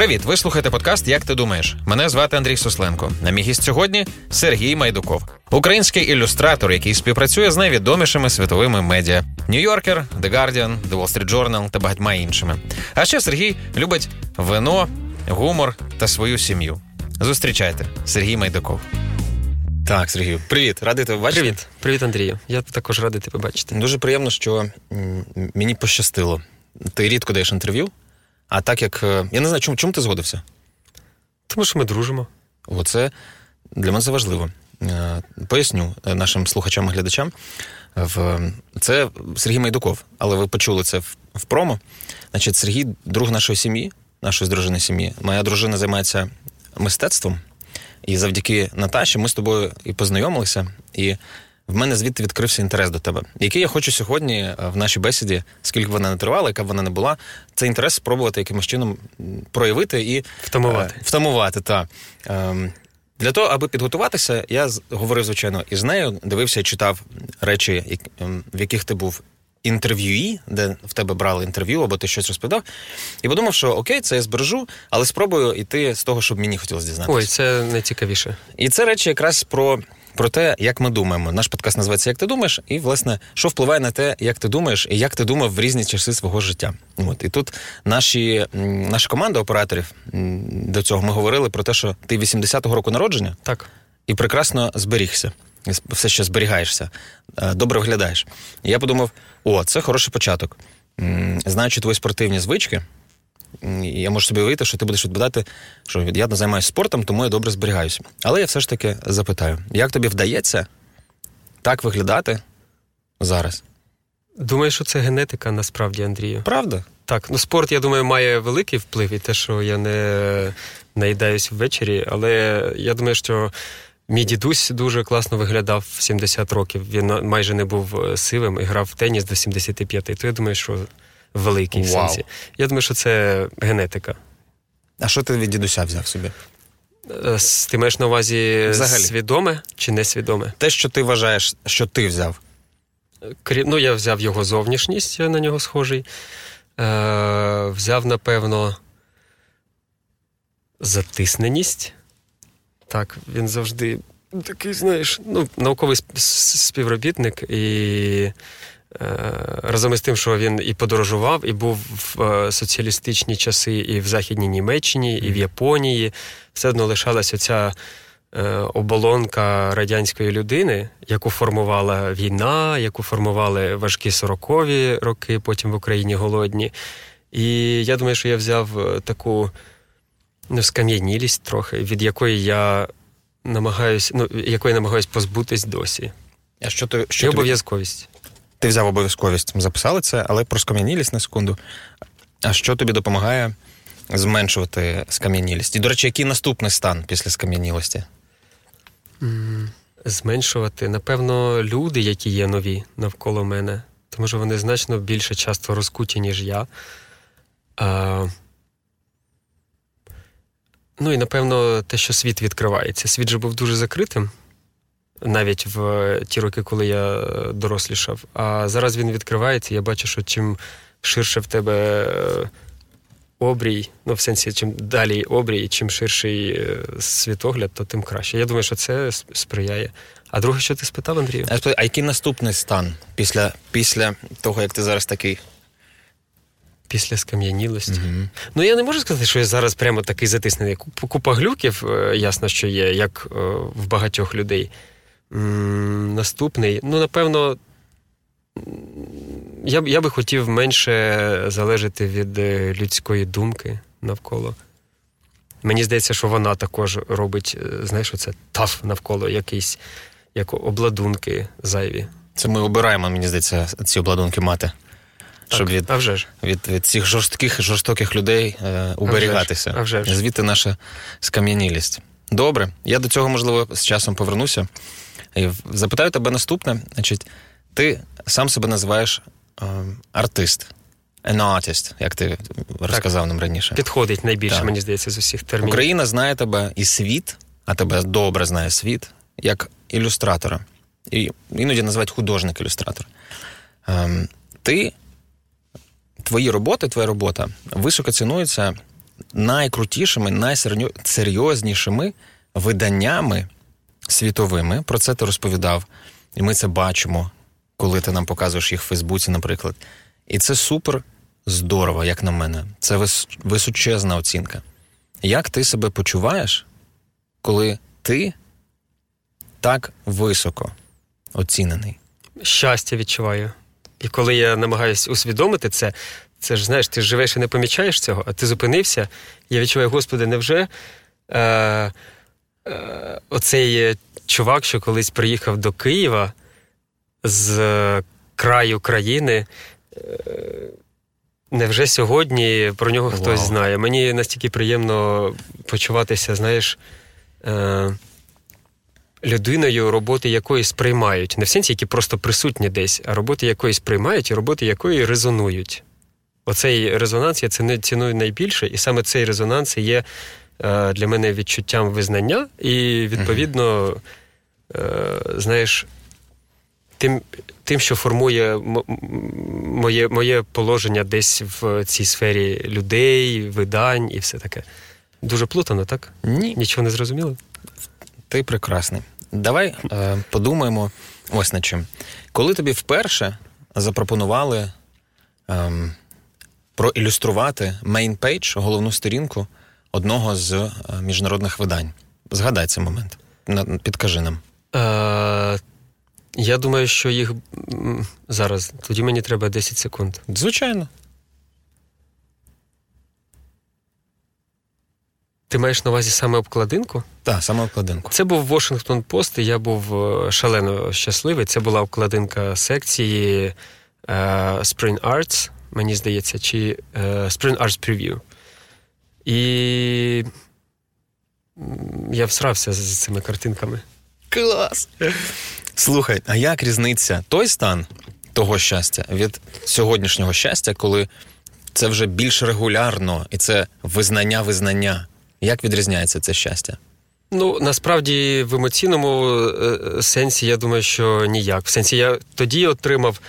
Привіт, ви слухаєте подкаст Як ти думаєш? Мене звати Андрій Сосленко. На мій гість сьогодні Сергій Майдуков, український ілюстратор, який співпрацює з найвідомішими світовими медіа: Нью-Йоркер, The Guardian, The Wall Street Journal та багатьма іншими. А ще Сергій любить вино, гумор та свою сім'ю. Зустрічайте, Сергій Майдуков. Так, Сергію, привіт, радий тебе бачити. Привіт, привіт, Андрію. Я також радий тебе бачити. Дуже приємно, що мені пощастило. Ти рідко даєш інтерв'ю, а так як. Е, я не знаю, чому чому ти згодився? Тому що ми дружимо. Оце для мене це важливо. Е, поясню е, нашим слухачам і глядачам. Це Сергій Майдуков, але ви почули це в промо. Значить, Сергій друг нашої сім'ї, нашої дружини сім'ї. Моя дружина займається мистецтвом. І завдяки Наташі ми з тобою і познайомилися, і в мене звідти відкрився інтерес до тебе, який я хочу сьогодні е, в нашій бесіді, скільки вона не тривала, яка б вона не була, цей інтерес спробувати якимось чином проявити і втамувати. Е, втамувати, так. Ем, для того, аби підготуватися, я говорив, звичайно, із нею, дивився і читав речі, ем, в яких ти був інтерв'юї, де в тебе брали інтерв'ю, або ти щось розповідав, і подумав, що окей, це я збережу, але спробую йти з того, щоб мені хотілося дізнатися. Ой, це найцікавіше. І це речі якраз про. Про те, як ми думаємо. Наш подкаст називається Як ти думаєш, і, власне, що впливає на те, як ти думаєш, і як ти думав в різні часи свого життя. От і тут наші, наша команда операторів до цього ми говорили про те, що ти 80-го року народження так. і прекрасно зберігся все ще зберігаєшся, е, добре виглядаєш. І я подумав: о, це хороший початок. Знаючи твої спортивні звички, я можу собі уявити, що ти будеш відповідати, що я займаюся спортом, тому я добре зберігаюся. Але я все ж таки запитаю: як тобі вдається так виглядати зараз? Думаю, що це генетика насправді, Андрію. Правда? Так, ну спорт, я думаю, має великий вплив і те, що я не наїдаюсь ввечері, але я думаю, що Мій дідусь дуже класно виглядав в 70 років. Він майже не був е, сивим і грав в теніс до 75. То я думаю, що в великій Вау. сенсі. Я думаю, що це генетика. А що ти від дідуся взяв собі? Е, ти маєш на увазі Взагалі. свідоме чи несвідоме? Те, що ти вважаєш, що ти взяв. Ну, я взяв його зовнішність, я на нього схожий. Е, Взяв, напевно, затисненість. Так, він завжди такий, знаєш, ну, науковий співробітник, і е, разом із тим, що він і подорожував, і був в е, соціалістичні часи і в Західній Німеччині, і в Японії, все одно лишалася ця е, оболонка радянської людини, яку формувала війна, яку формували важкі сорокові роки, потім в Україні голодні. І я думаю, що я взяв е, таку ну, скам'янілість трохи, від якої я намагаюсь, ну, якої намагаюсь позбутись досі. А що ти що І обов'язковість. Ти взяв обов'язковість, записали це, але про скам'янілість на секунду. А що тобі допомагає зменшувати скам'янілість? І, до речі, який наступний стан після скам'янілості? Зменшувати, напевно, люди, які є нові навколо мене, тому що вони значно більше часто розкуті, ніж я. А, Ну і напевно те, що світ відкривається. Світ же був дуже закритим, навіть в ті роки, коли я дорослішав. А зараз він відкривається. Я бачу, що чим ширше в тебе обрій, ну в сенсі, чим далі обрій, чим ширший е, світогляд, то тим краще. Я думаю, що це сприяє. А друге, що ти спитав, Андрію? А який наступний стан після, після того, як ти зараз такий? Після скам'янілості. Mm-hmm. Ну я не можу сказати, що я зараз прямо такий затиснений. Купа глюків, е, ясно, що є, як е, в багатьох людей. Наступний. Ну, напевно, я я би хотів менше залежати від е, людської думки навколо. Мені здається, що вона також робить, знаєш, це таф навколо якісь як обладунки зайві. Це ми обираємо, мені здається, ці обладунки мати щоб від а вже ж. від, від цих жорстких жорстоких людей е, уберігатися. А вже ж. Звідти наша скам'янілість. Добре, я до цього, можливо, з часом повернуся. І Запитаю тебе наступне. Значить, Ти сам себе називаєш е, артист, an artist, як ти розказав нам раніше. Підходить найбільше, так. мені здається, з усіх термінів. Україна знає тебе і світ, а тебе добре знає світ, як ілюстратора. І іноді називають художник-ілюстратор. Ем, ти твої роботи, твоя робота високо цінується найкрутішими, найсерйознішими виданнями світовими. Про це ти розповідав, і ми це бачимо, коли ти нам показуєш їх в Фейсбуці, наприклад. І це супер здорово, як на мене. Це височезна оцінка. Як ти себе почуваєш, коли ти так високо оцінений? Щастя відчуваю. І коли я намагаюся усвідомити це, це ж знаєш, ти живеш і не помічаєш цього, а ти зупинився. Я відчуваю, Господи, невже е, оцей чувак, що колись приїхав до Києва з краю країни. Е, Невже сьогодні про нього хтось Вау. знає? Мені настільки приємно почуватися, знаєш, е, людиною, роботи якої сприймають. Не в сенсі, які просто присутні десь, а роботи якої сприймають і роботи якої резонують. Оцей резонанс я ціную найбільше, і саме цей резонанс є е, для мене відчуттям визнання, і, відповідно, е, знаєш, тим, тим, що формує моє моє положення десь в цій сфері людей, видань і все таке. Дуже плутано, так? Ні. Нічого не зрозуміло? Ти прекрасний. Давай е, подумаємо ось над чим. Коли тобі вперше запропонували е, проілюструвати main page, головну сторінку одного з е, міжнародних видань. Згадай цей момент. Підкажи нам. Е, я думаю, що їх зараз. Тоді мені треба 10 секунд. Звичайно. Ти маєш на увазі саме обкладинку? Так, саме обкладинку. Це був Washington Post, і я був е, шалено щасливий. Це була обкладинка секції uh, Spring Arts, мені здається, чи uh, Spring Arts Preview. І я всрався з цими картинками. Клас! Слухай, а як різниця той стан того щастя від сьогоднішнього щастя, коли це вже більш регулярно і це визнання визнання? Як відрізняється це щастя? Ну насправді в емоційному е, сенсі я думаю, що ніяк. В сенсі я тоді отримав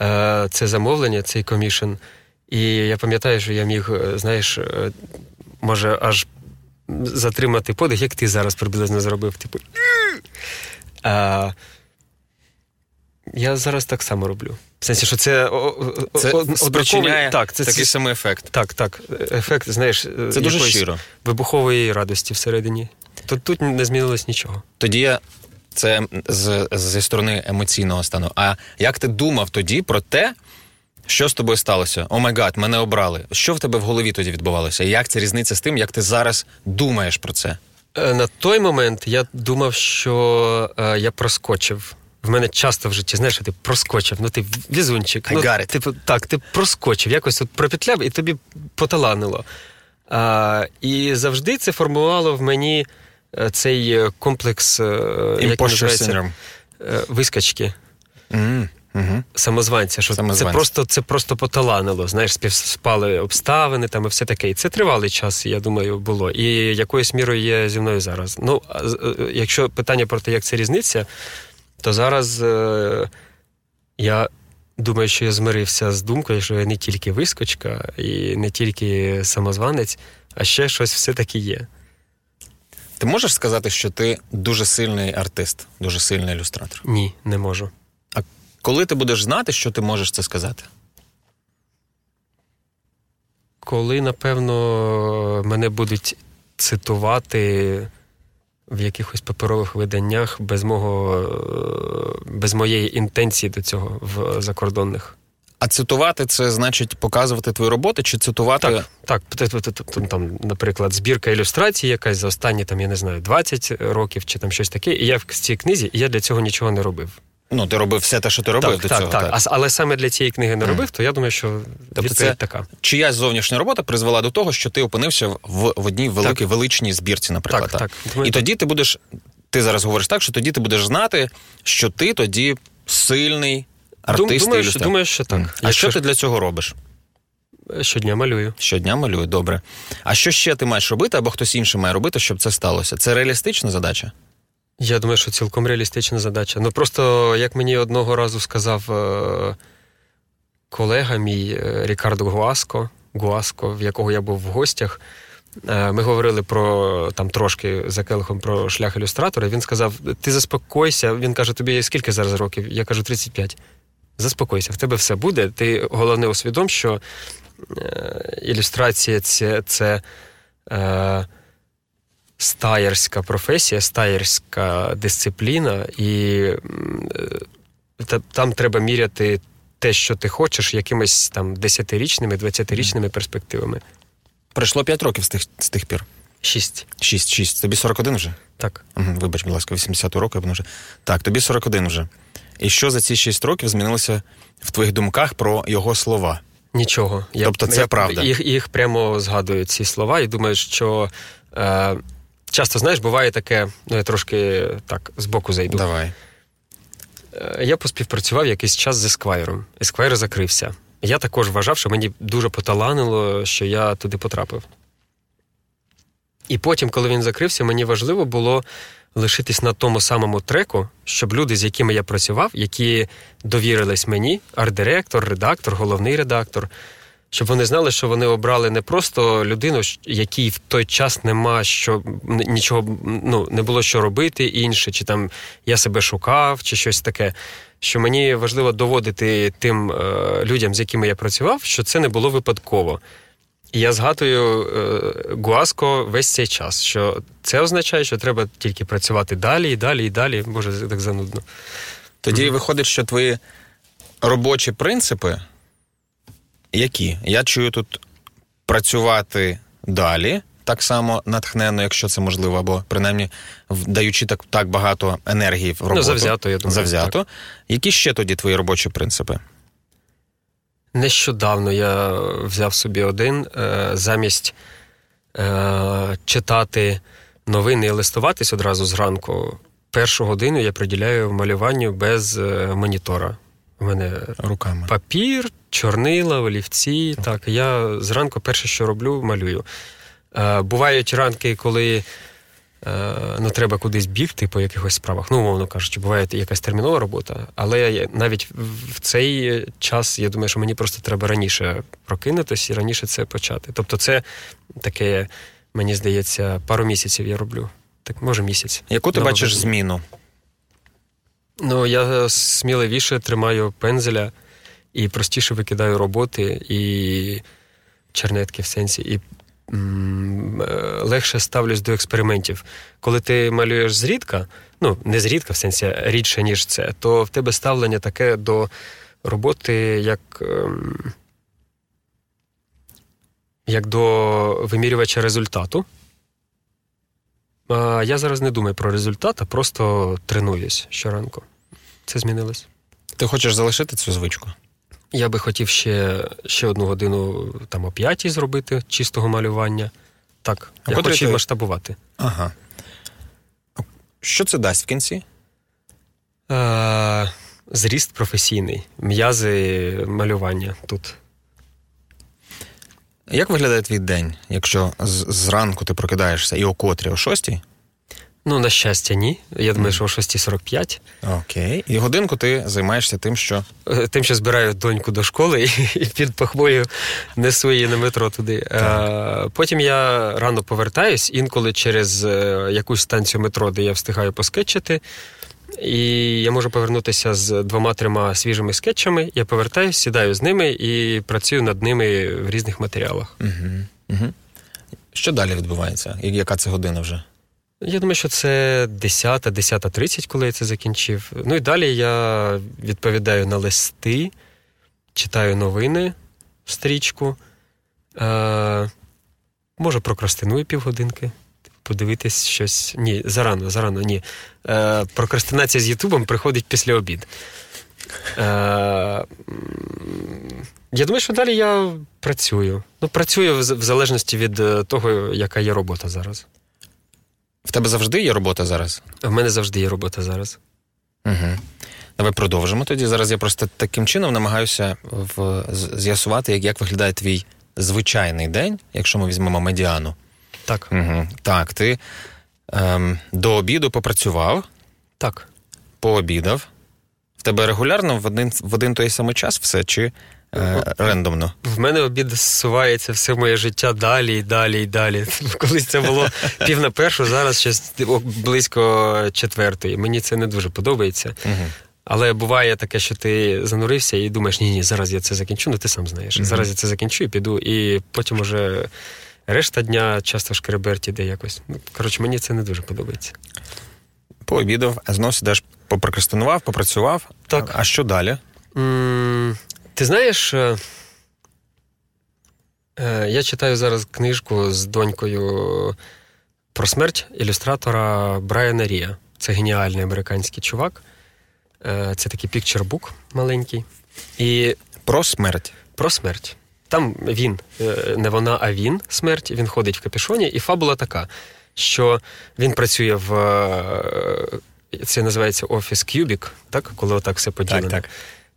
е, це замовлення, цей комішн, і я пам'ятаю, що я міг, е, знаєш, е, може аж затримати подих, як ти зараз приблизно зробив. Типу. А, Я зараз так само роблю. В сенсі, що це це спричиняє так, це такий самий ефект. Так, так. Ефект, знаєш, це дуже щиро. вибухової радості всередині. Тут тут не змінилось нічого. Тоді це з, зі сторони емоційного стану. А як ти думав тоді про те, що з тобою сталося? Oh my God, мене обрали. Що в тебе в голові тоді відбувалося? Як це різниця з тим, як ти зараз думаєш про це? Е, на той момент я думав, що е, я проскочив. В мене часто в житті, знаєш, ти проскочив, ну ти везунчик. Ну, типу, так, ти проскочив, якось от пропетляв і тобі поталанило. А, І завжди це формувало в мені е, цей комплекс як називається, вискачки. Mm. Угу. Самозванця, що Самозванця. це просто це просто поталанило. Знаєш, співспали обставини там і все таке. І це тривалий час, я думаю, було. І якоюсь мірою є зі мною зараз. Ну, е, якщо питання про те, як це різниця, то зараз е, я думаю, що я змирився з думкою, що я не тільки вискочка і не тільки самозванець, а ще щось все-таки є. Ти можеш сказати, що ти дуже сильний артист, дуже сильний ілюстратор? Ні, не можу. Коли ти будеш знати, що ти можеш це сказати? Коли, напевно, мене будуть цитувати в якихось паперових виданнях без мого, без моєї інтенції до цього в закордонних. А цитувати це значить показувати твої роботи чи цитувати? Так, так. Там, наприклад, збірка ілюстрацій, якась за останні там, я не знаю, 20 років чи там щось таке. І я в цій книзі і я для цього нічого не робив. Ну, ти робив все те, що ти робив так, до так, цього. Так, так. Але саме для цієї книги не робив, mm. то я думаю, що тобто це така. Чиясь зовнішня робота призвела до того, що ти опинився в в одній великій величній збірці, наприклад. Так, так. І тоді ти будеш. Ти зараз говориш так, що тоді ти будеш знати, що ти тоді сильний артист. Думаю, що, думаю, що так. Mm. А Якщо... що ти для цього робиш? Щодня малюю. Щодня малюю, добре. А що ще ти маєш робити, або хтось інший має робити, щоб це сталося? Це реалістична задача? Я думаю, що цілком реалістична задача. Ну просто як мені одного разу сказав е- колега мій е- Рікардо Гуаско, Гуаско, в якого я був в гостях, Е, ми говорили про там трошки за келихом про шлях ілюстратора. Він сказав: Ти заспокойся. Він каже: Тобі скільки зараз років? Я кажу, 35. Заспокойся, в тебе все буде. Ти головне усвідом, що ілюстрація це це е, стаєрська професія, стаєрська дисципліна, і е, там треба міряти те, що ти хочеш, якимись там 10-річними, 20-річними перспективами. Пройшло 5 років з тих з тих пір. Шість. Шість, шість. Тобі 41 вже? Так. Вибач, будь ласка, 80-го року я вже. Так, тобі 41 вже. І що за ці 6 років змінилося в твоїх думках про його слова? Нічого. Тобто це я, правда? Їх їх прямо згадую ці слова і думаю, що е, часто, знаєш, буває таке, ну я трошки так збоку зайду. Давай. Е, я поспівпрацював якийсь час з Есквайром. Есквайр закрився. Я також вважав, що мені дуже поталанило, що я туди потрапив. І потім, коли він закрився, мені важливо було лишитись на тому самому треку, щоб люди, з якими я працював, які довірились мені, арт-директор, редактор, головний редактор, щоб вони знали, що вони обрали не просто людину, якій в той час нема що нічого ну, не було що робити інше, чи там я себе шукав, чи щось таке. Що мені важливо доводити тим е, людям, з якими я працював, що це не було випадково. І я згадую е, Гуаско весь цей час, що це означає, що треба тільки працювати далі і далі, і далі. Боже, так занудно. Тоді mm-hmm. виходить, що твої робочі принципи, які? Я чую тут працювати далі, так само натхненно, якщо це можливо, або принаймні даючи так так багато енергії в ну, роботу. Ну, завзято, я думаю. Завзято. Так. Які ще тоді твої робочі принципи? Нещодавно я взяв собі один е, замість е, читати новини і листуватись одразу зранку. Першу годину я приділяю малюванню без е, монітора. У мене руками папір, чорнила, олівці. Так, я зранку перше, що роблю, малюю. Е, Бувають ранки, коли Е, ну, треба кудись бігти по якихось справах. Ну, умовно кажучи, буває якась термінова робота, але навіть в цей час я думаю, що мені просто треба раніше прокинутися і раніше це почати. Тобто, це таке, мені здається, пару місяців я роблю. Так, може, місяць. Яку ти бачиш зміну? Ну, я сміливіше тримаю пензеля і простіше викидаю роботи і чернетки в сенсі. і Е, легше ставлюсь до експериментів. Коли ти малюєш зрідка, ну не зрідка, в сенсі рідше, ніж це, то в тебе ставлення таке до роботи, як ем, як до вимірювача результату. Я зараз не думаю про результат, а просто тренуюсь щоранку. Це змінилось. Ти хочеш залишити цю звичку? Я би хотів ще ще одну годину там о п'ятій зробити чистого малювання. Так, а я хочу ти... масштабувати. Ага. Що це дасть в кінці? Е, Зріст професійний, м'язи малювання тут. Як виглядає твій день, якщо зранку ти прокидаєшся і о котрі, о шостій? Ну, на щастя, ні. Я думаю, що о 6.45. Окей. І годинку ти займаєшся тим, що. Е, тим, що збираю доньку до школи і під пахвою несу її на метро туди. А, Потім я рано повертаюсь, інколи через е, якусь станцію метро, де я встигаю поскетчити. І я можу повернутися з двома-трьома свіжими скетчами. Я повертаюсь, сідаю з ними і працюю над ними в різних матеріалах. Угу. Угу. Що далі відбувається? Яка це година вже? Я думаю, що це 10, 10.30, коли я це закінчив. Ну і далі я відповідаю на листи, читаю новини в стрічку. Е, Може, прокрастиную півгодинки. Подивитись щось. Ні, зарано, зарано, ні. Е, Прокрастинація з Ютубом приходить після обід. Е, Я думаю, що далі я працюю. Ну, працюю в залежності від е, того, яка є робота зараз. В тебе завжди є робота зараз? В мене завжди є робота зараз. Угу. Давай продовжимо тоді. Зараз я просто таким чином намагаюся в... з'ясувати, як, як виглядає твій звичайний день, якщо ми візьмемо медіану. Так. Угу. Так, ти ем, до обіду попрацював. Так. Пообідав. В тебе регулярно в один в один той самий час все? Чи е, рендомно. В мене обід зсувається все моє життя далі і далі і далі. Колись це було пів на першу, зараз щось близько четвертої. Мені це не дуже подобається. Угу. Але буває таке, що ти занурився і думаєш, ні, ні, зараз я це закінчу, ну ти сам знаєш. Зараз я це закінчу і піду, і потім уже решта дня часто шкереберть іде якось. Ну, коротше, мені це не дуже подобається. Пообідав, а знов сидиш, попрокрастинував, попрацював. Так. А що далі? Mm, ти знаєш, е, е, я читаю зараз книжку з донькою про смерть ілюстратора Брайана Рія. Це геніальний американський чувак. Е, це такий пікчербук маленький. І Про смерть. Про смерть. Там він, е, не вона, а він смерть. Він ходить в капюшоні, і фабула така, що він працює в. Е, це називається офіс Кюбік, так? коли отак все поділено. Так, так.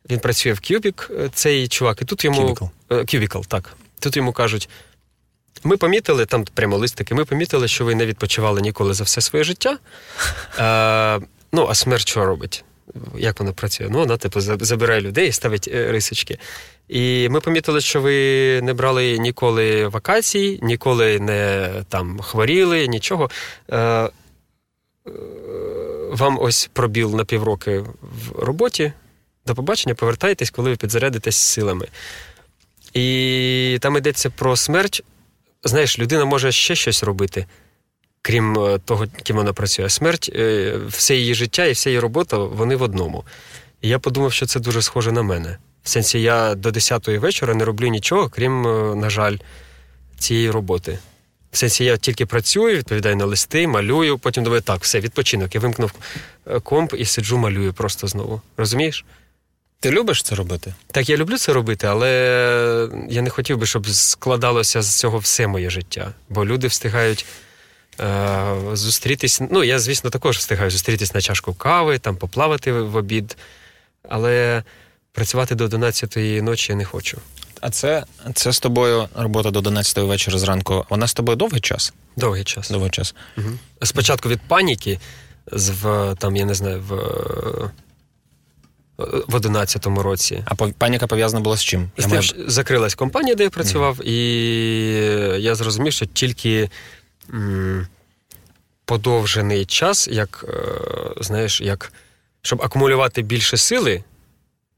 Він працює в Кюбік, цей чувак, і тут йому. Кюбікл, так. Тут йому кажуть: ми помітили, там прямо листики, ми помітили, що ви не відпочивали ніколи за все своє життя. А, Ну, а смерть що робить? як вона працює? Ну, вона, типу, забирає людей, і ставить е, рисочки. І ми помітили, що ви не брали ніколи вакацій, ніколи не там хворіли, нічого. Е, е, Вам ось пробіл на півроки в роботі. До побачення, повертайтесь, коли ви підзарядитесь силами. І там йдеться про смерть. Знаєш, людина може ще щось робити крім е, того, ким вона працює. Смерть, все її життя і вся її робота вони в одному. І я подумав, що це дуже схоже на мене. В сенсі, я до 10-ї вечора не роблю нічого, крім, е, на жаль, цієї роботи. В сенсі, я тільки працюю, відповідаю на листи, малюю, потім думаю, так, все, відпочинок. Я вимкнув комп і сиджу, малюю просто знову. Розумієш? Ти любиш це робити? Так, я люблю це робити, але я не хотів би, щоб складалося з цього все моє життя. Бо люди встигають Е, зустрітись. Ну, я, звісно, також встигаю зустрітись на чашку кави, там поплавати в обід, але працювати до 11-ї ночі я не хочу. А це це з тобою робота до 11-ї вечора зранку. Вона з тобою довгий час? Довгий час. Довгий час. Угу. Спочатку від паніки, в, там, я не знаю, в в 11-му році. А паніка пов'язана була з чим? З тим, маю... Закрилась компанія, де я працював, mm. і я зрозумів, що тільки подовжений час, як, е, знаєш, як, щоб акумулювати більше сили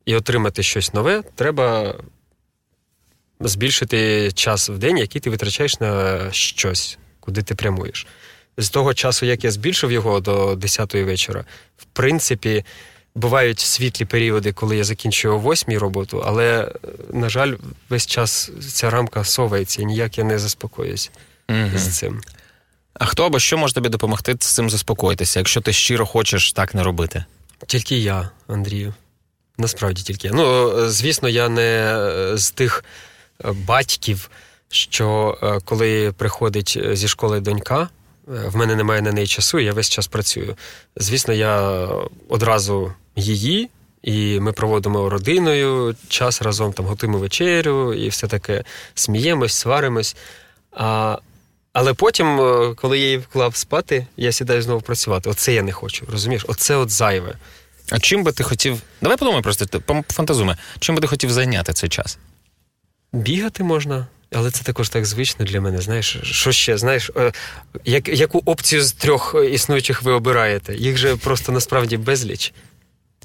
і отримати щось нове, треба збільшити час в день, який ти витрачаєш на щось, куди ти прямуєш. З того часу, як я збільшив його до 10-ї вечора, в принципі, бувають світлі періоди, коли я закінчую о 8 роботу, але, на жаль, весь час ця рамка совається і ніяк я не заспокоюсь угу. з цим. А хто або що може тобі допомогти з цим заспокоїтися, якщо ти щиро хочеш так не робити? Тільки я, Андрію. Насправді тільки. Ну, звісно, я не з тих е, батьків, що е, коли приходить зі школи донька, е, в мене немає на неї часу, я весь час працюю. Звісно, я одразу її, і ми проводимо родиною час разом, там готуємо вечерю і все таке сміємось, сваримось. А але потім, е, коли я її вклав спати, я сідаю знову працювати. Оце я не хочу. Розумієш? Оце от зайве. А чим би ти хотів. Давай подумай просто, фантазуємо. Чим би ти хотів зайняти цей час? Бігати можна, але це також так звично для мене. Знаєш, що ще? Знаєш, е, як, яку опцію з трьох існуючих ви обираєте? Їх же просто насправді безліч.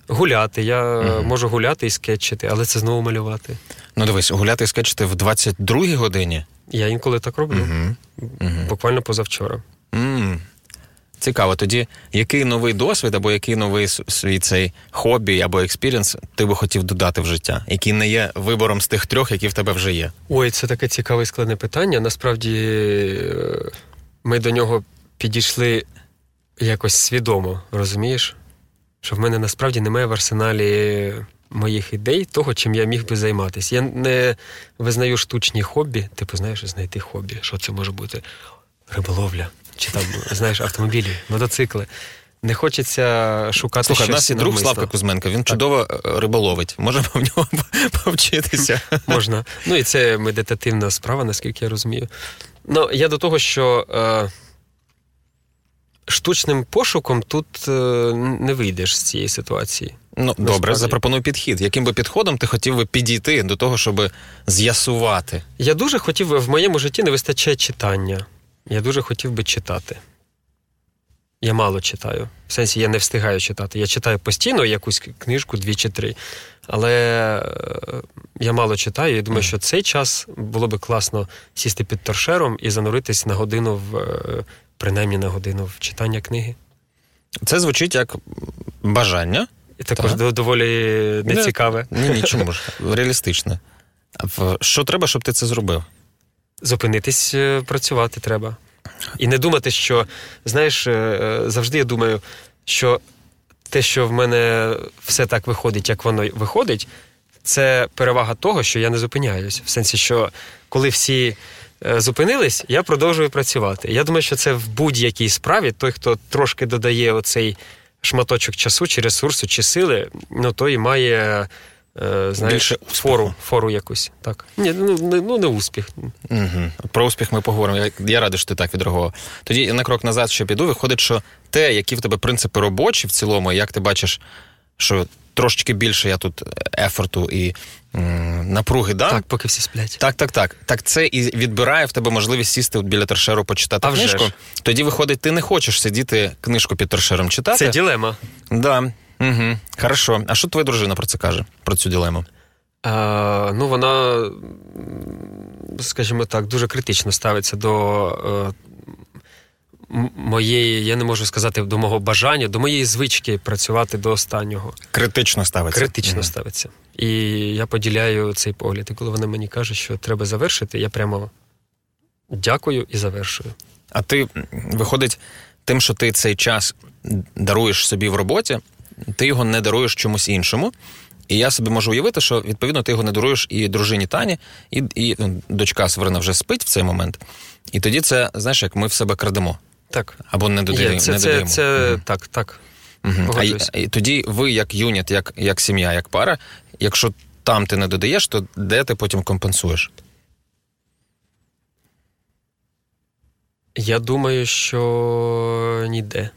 Гуляти. Я угу. можу гуляти і скетчити, але це знову малювати. Ну, дивись, гуляти і скетчити в 22-й годині. Я інколи так роблю. Угу. Угу. Буквально позавчора. Цікаво, тоді який новий досвід або який новий свій цей хобі або experience ти би хотів додати в життя, який не є вибором з тих трьох, які в тебе вже є? Ой, це таке цікаве і складне питання. Насправді е, ми до нього підійшли якось свідомо, розумієш? Що в мене насправді немає в арсеналі моїх ідей, того, чим я міг би займатися. Я не визнаю штучні хобі, типу, знаєш, знайти хобі. Що це може бути? Риболовля, чи там, знаєш, автомобілі, мотоцикли. Не хочеться шукати. Слухай, щось у нас є друг Славка Кузьменко, він так. чудово е, риболовить. Можемо в нього повчитися. Можна. Ну і це медитативна справа, наскільки я розумію. Ну, я до того, що е, штучним пошуком тут е, не вийдеш з цієї ситуації. Ну, добре, запропоную підхід. Яким би підходом ти хотів би підійти до того, щоб з'ясувати? Я дуже хотів би в моєму житті не вистачає читання. Я дуже хотів би читати. Я мало читаю. В сенсі я не встигаю читати. Я читаю постійно якусь книжку, дві чи три. Але е, я мало читаю і думаю, що цей час було би класно сісти під торшером і зануритись на годину в е, принаймні на годину в читання книги. Це звучить як бажання. І також так. доволі нецікаве. Ні, ні, чому ж? Реалістичне. Що треба, щоб ти це зробив? Зупинитись, е, працювати треба. І не думати, що, знаєш, завжди я думаю, що те, що в мене все так виходить, як воно виходить, це перевага того, що я не зупиняюсь. В сенсі, що коли всі е, зупинились, я продовжую працювати. Я думаю, що це в будь-якій справі той, хто трошки додає оцей шматочок часу чи ресурсу, чи сили, ну той має Е, знаєш, фору фору якусь. Так. Ні, ну не, ну, не успіх. Угу. Про успіх ми поговоримо. Я, я радий, що ти так відреагував. Тоді на крок назад ще піду. Виходить, що те, які в тебе принципи робочі в цілому, як ти бачиш, що трошечки більше я тут ефорту і м, напруги дам. Так, поки всі сплять. Так, так, так. Так це і відбирає в тебе можливість сісти біля торшеру, почитати а книжку. Тоді виходить, ти не хочеш сидіти книжку під торшером читати. Це ділема. Да. Угу. Хорошо. А що твоя дружина про це каже? Про цю дилему? А, Ну, вона, скажімо так, дуже критично ставиться до е, моєї, я не можу сказати, до мого бажання, до моєї звички працювати до останнього. Критично ставиться. Критично угу. ставиться. І я поділяю цей погляд. І коли вона мені каже, що треба завершити, я прямо дякую і завершую. А ти виходить, тим, що ти цей час даруєш собі в роботі ти його не даруєш чомусь іншому. І я собі можу уявити, що відповідно ти його не даруєш і дружині Тані, і і ну, дочка Сверина вже спить в цей момент. І тоді це, знаєш, як ми в себе крадемо. Так. Або не додаємо. Це, не це, це угу. так, так. Угу. А і, тоді ви, як юніт, як як сім'я, як пара, якщо там ти не додаєш, то де ти потім компенсуєш? Я думаю, що ніде.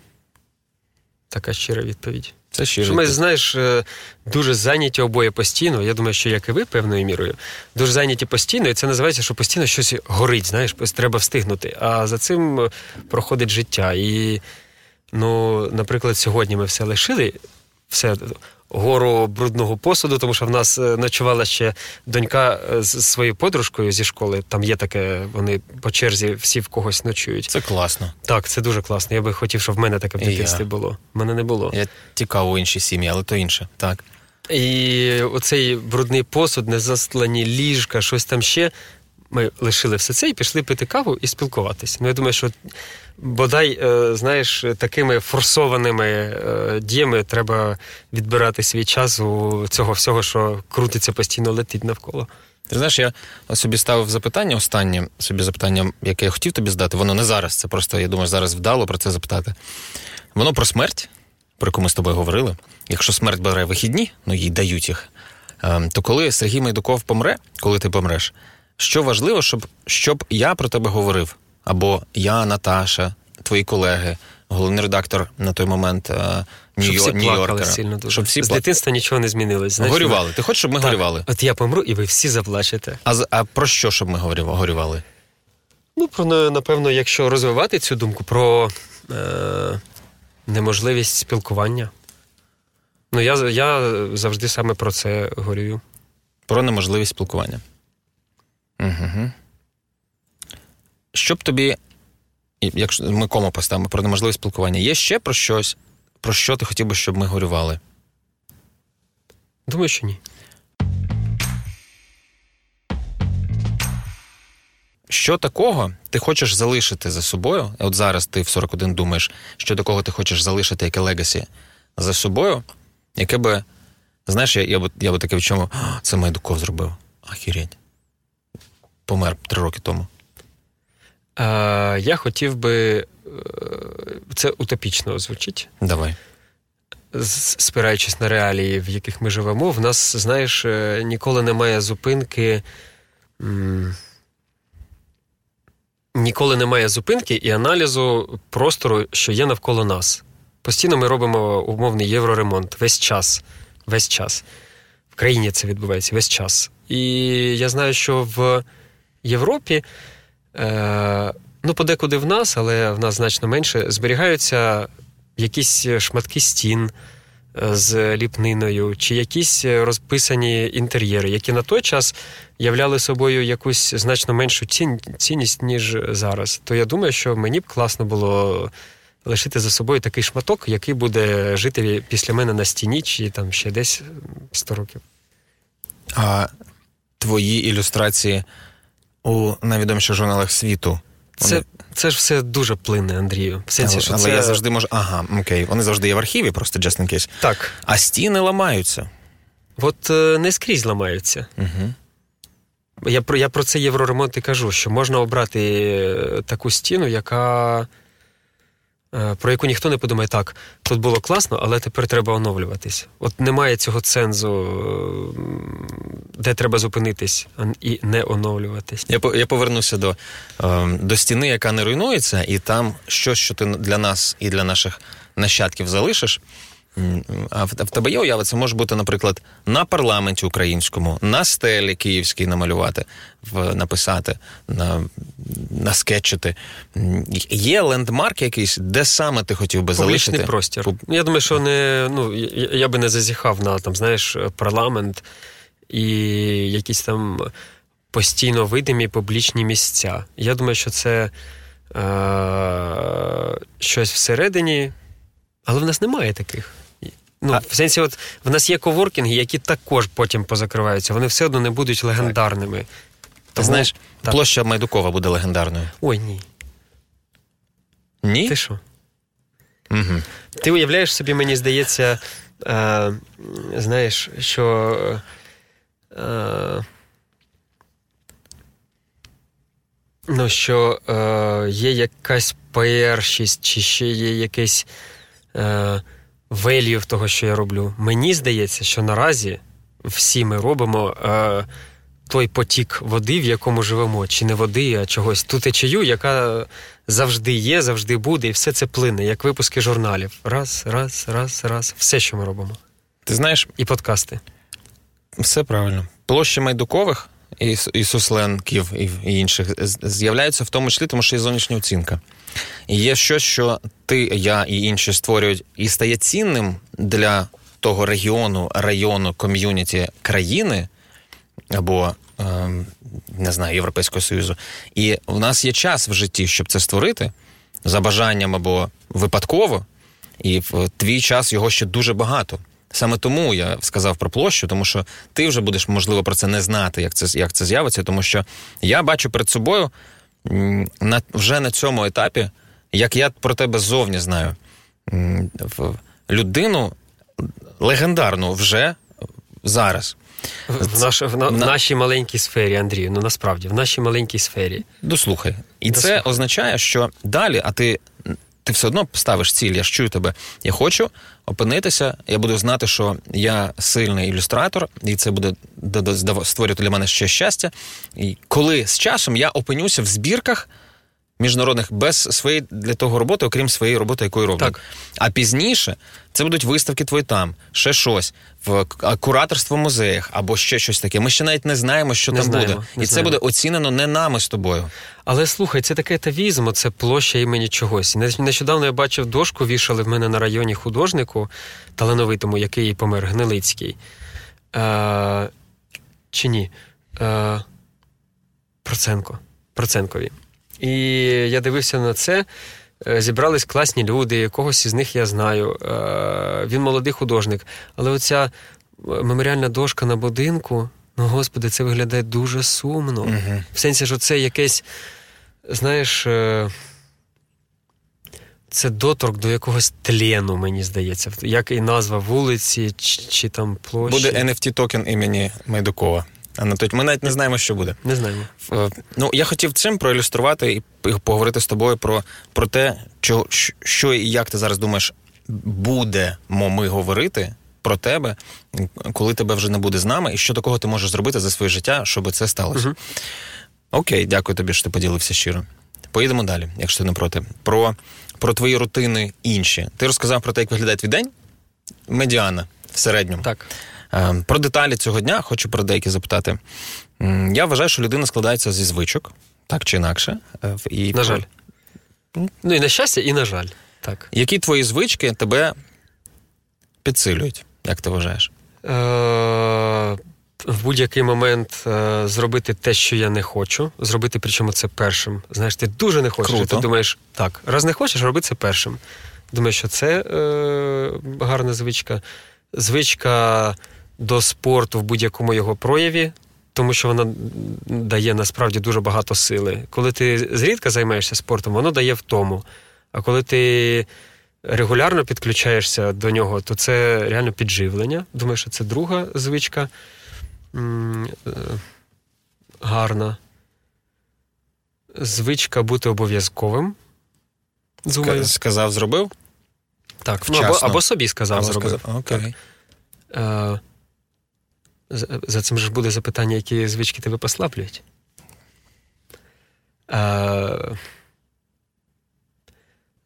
Така щира відповідь. Це щиро. Що ми, знаєш, е, дуже зайняті обоє постійно. Я думаю, що як і ви певною мірою, дуже зайняті постійно, і це називається, що постійно щось горить, знаєш, треба встигнути. А за цим е, проходить життя. І, ну, наприклад, сьогодні ми все лишили, все гору брудного посуду, тому що в нас е, ночувала ще донька е, з своєю подружкою зі школи. Там є таке, вони по черзі всі в когось ночують. Це класно. Так, це дуже класно. Я би хотів, щоб в мене таке в дитинстві було. В мене не було. Я тікав у інші сім'ї, але то інше. Так. І оцей брудний посуд, незастлані ліжка, щось там ще. Ми лишили все це і пішли пити каву і спілкуватися. Ну, я думаю, що бодай, е, знаєш, такими форсованими е, діями треба відбирати свій час у цього всього, що крутиться постійно летить навколо. Ти знаєш, я собі ставив запитання останнє, собі запитання, яке я хотів тобі здати, воно не зараз. Це просто, я думаю, зараз вдало про це запитати. Воно про смерть, про яку ми з тобою говорили. Якщо смерть бере вихідні, ну їй дають їх, ем, то коли Сергій Майдуков помре, коли ти помреш, що важливо, щоб щоб я про тебе говорив? Або я, Наташа, твої колеги, головний редактор на той момент е, Нью-Йоркера. сильно. Щоб всі З дитинства нічого не змінилось. Знаєш, горювали. Ти хочеш, щоб ми так. горювали? От я помру, і ви всі заплачете. А а про що, щоб ми горювали? Ну, про напевно, якщо розвивати цю думку про е, неможливість спілкування. Ну, я я завжди саме про це горюю. Про неможливість спілкування. Угу. Щоб тобі, якщо ми кому поставимо про неможливе спілкування, є ще про щось, про що ти хотів би, щоб ми горювали? Думаю, що ні. Що такого ти хочеш залишити за собою? От зараз ти в 41 думаєш, що такого ти хочеш залишити, яке legacy за собою, яке би, знаєш, я я, би я би таке в чому це Майдуков зробив. Ахірень помер три роки тому? А, Я хотів би. Е, це утопічно звучить. Давай. Спираючись на реалії, в яких ми живемо, в нас, знаєш, е, ніколи немає зупинки. Ніколи немає зупинки і аналізу простору, що є навколо нас. Постійно ми робимо умовний євроремонт весь час. весь час. В країні це відбувається весь час. І я знаю, що в Європі, е, ну, подекуди в нас, але в нас значно менше, зберігаються якісь шматки стін е, з ліпниною, чи якісь розписані інтер'єри, які на той час являли собою якусь значно меншу цінність, ніж зараз. То я думаю, що мені б класно було лишити за собою такий шматок, який буде жити після мене на стіні, чи там ще десь 100 років. А твої ілюстрації у найвідоміших журналах світу. Це вони... це ж все дуже плинне, Андрію. В сенсі, але, що але я завжди можу. Ага, окей. Вони завжди є в архіві, просто just in case. Так. А стіни ламаються. От е, не скрізь ламаються. Угу. Я про я про це євроремонт і кажу, що можна обрати е, таку стіну, яка про яку ніхто не подумає, так, тут було класно, але тепер треба оновлюватись. От немає цього цензу, е, де треба зупинитись і не оновлюватись. Я я повернуся до ем, до стіни, яка не руйнується, і там щось, що ти для нас і для наших нащадків залишиш. А в, в тебе є уява, це може бути, наприклад, на парламенті українському, на стелі київській намалювати, в, написати, на, наскетчити. Є лендмарк якийсь, де саме ти хотів би Публічний залишити? простір. Я думаю, що не ну я, я би не зазіхав на там, знаєш, парламент і якісь там постійно видимі публічні місця. Я думаю, що це е- щось всередині, але в нас немає таких. Ну, а... в сенсі, от в нас є коворкінги, які також потім позакриваються. Вони все одно не будуть легендарними. Так. Тому... Знаєш, так. площа Майдукова буде легендарною. Ой, ні. Ні? Ти що? Угу. Ти уявляєш собі, мені здається, е, знаєш, що. Е, Ну, що е, є якась першість, чи ще є якесь е, в того, що я роблю. Мені здається, що наразі всі ми робимо е, той потік води, в якому живемо, чи не води, а чогось ту течію, яка завжди є, завжди буде, і все це плине, як випуски журналів. Раз, раз, раз, раз. Все, що ми робимо. Ти знаєш, і подкасти. Все правильно. Площа Майдукових і, і Сусленків і, і інших з'являються в тому числі, тому що є зовнішня оцінка. Є щось, що ти, я і інші створюють, і стає цінним для того регіону, району, ком'юніті країни або е, не знаю, Європейського Союзу. І в нас є час в житті, щоб це створити за бажанням або випадково, і в твій час його ще дуже багато. Саме тому я сказав про площу, тому що ти вже будеш, можливо, про це не знати, як це як це з'явиться, тому що я бачу перед собою на, вже на цьому етапі, як я про тебе ззовні знаю, людину легендарну вже зараз. В, наш, в, на, в нашій маленькій сфері, Андрію, ну насправді, в нашій маленькій сфері. Дослухай. І Дослухай. це означає, що далі, а ти ти все одно ставиш ціль, я ж чую тебе. Я хочу опинитися, я буду знати, що я сильний ілюстратор, і це буде створювати для мене ще щастя. І коли з часом я опинюся в збірках міжнародних без своєї для того роботи, окрім своєї роботи, якою роблю. Так. А пізніше це будуть виставки твої там, ще щось, в кураторство в музеях або ще щось таке. Ми ще навіть не знаємо, що не там знаємо, буде. І знаємо. це буде оцінено не нами з тобою. Але слухай, це таке тавізм, це площа імені чогось. Нещодавно я бачив дошку, вішали в мене на районі художнику талановитому, який помер Гнилицький. Е, Чи ні? Е, Проценко. Проценкові. І я дивився на це. Е, зібрались класні люди, когось із них я знаю. Е, він молодий художник. Але оця е, меморіальна дошка на будинку, ну господи, це виглядає дуже сумно. Угу. В сенсі, що це якесь, знаєш, це доторк до якогось тлену, мені здається, як і назва вулиці, чи, чи там площі. Буде NFT токен імені Майдукова. Анатолій, ми навіть не знаємо, що буде. Не знаємо. Ну, я хотів цим проілюструвати і поговорити з тобою про про те, що, що і як ти зараз думаєш, будемо ми говорити про тебе, коли тебе вже не буде з нами, і що такого ти можеш зробити за своє життя, щоб це сталося. Угу. Окей, дякую тобі, що ти поділився щиро. Поїдемо далі, якщо ти не проти. Про про твої рутини інші. Ти розказав про те, як виглядає твій день. Медіана в середньому. Так. Е, Про деталі цього дня хочу про деякі запитати. Я вважаю, що людина складається зі звичок, так чи інакше. Е, І На жаль. Ну і на щастя, і на жаль. Так. Які твої звички тебе підсилюють, як ти вважаєш? Е, в будь-який момент е, зробити те, що я не хочу, зробити причому це першим. Знаєш, ти дуже не хочеш, і Круто. ти думаєш, так, раз не хочеш, роби це першим. Думаю, що це е, гарна звичка. Звичка до спорту в будь-якому його прояві, тому що вона дає насправді дуже багато сили. Коли ти зрідка займаєшся спортом, воно дає втому. А коли ти регулярно підключаєшся до нього, то це реально підживлення. Думаю, що це друга звичка е, гарна. Звичка бути обов'язковим. Думаю. Сказав, зробив? Так, ну, або, або собі сказав, Або зробив. сказав, Окей. Е, за, цим ж буде запитання, які звички тебе послаблюють. Е,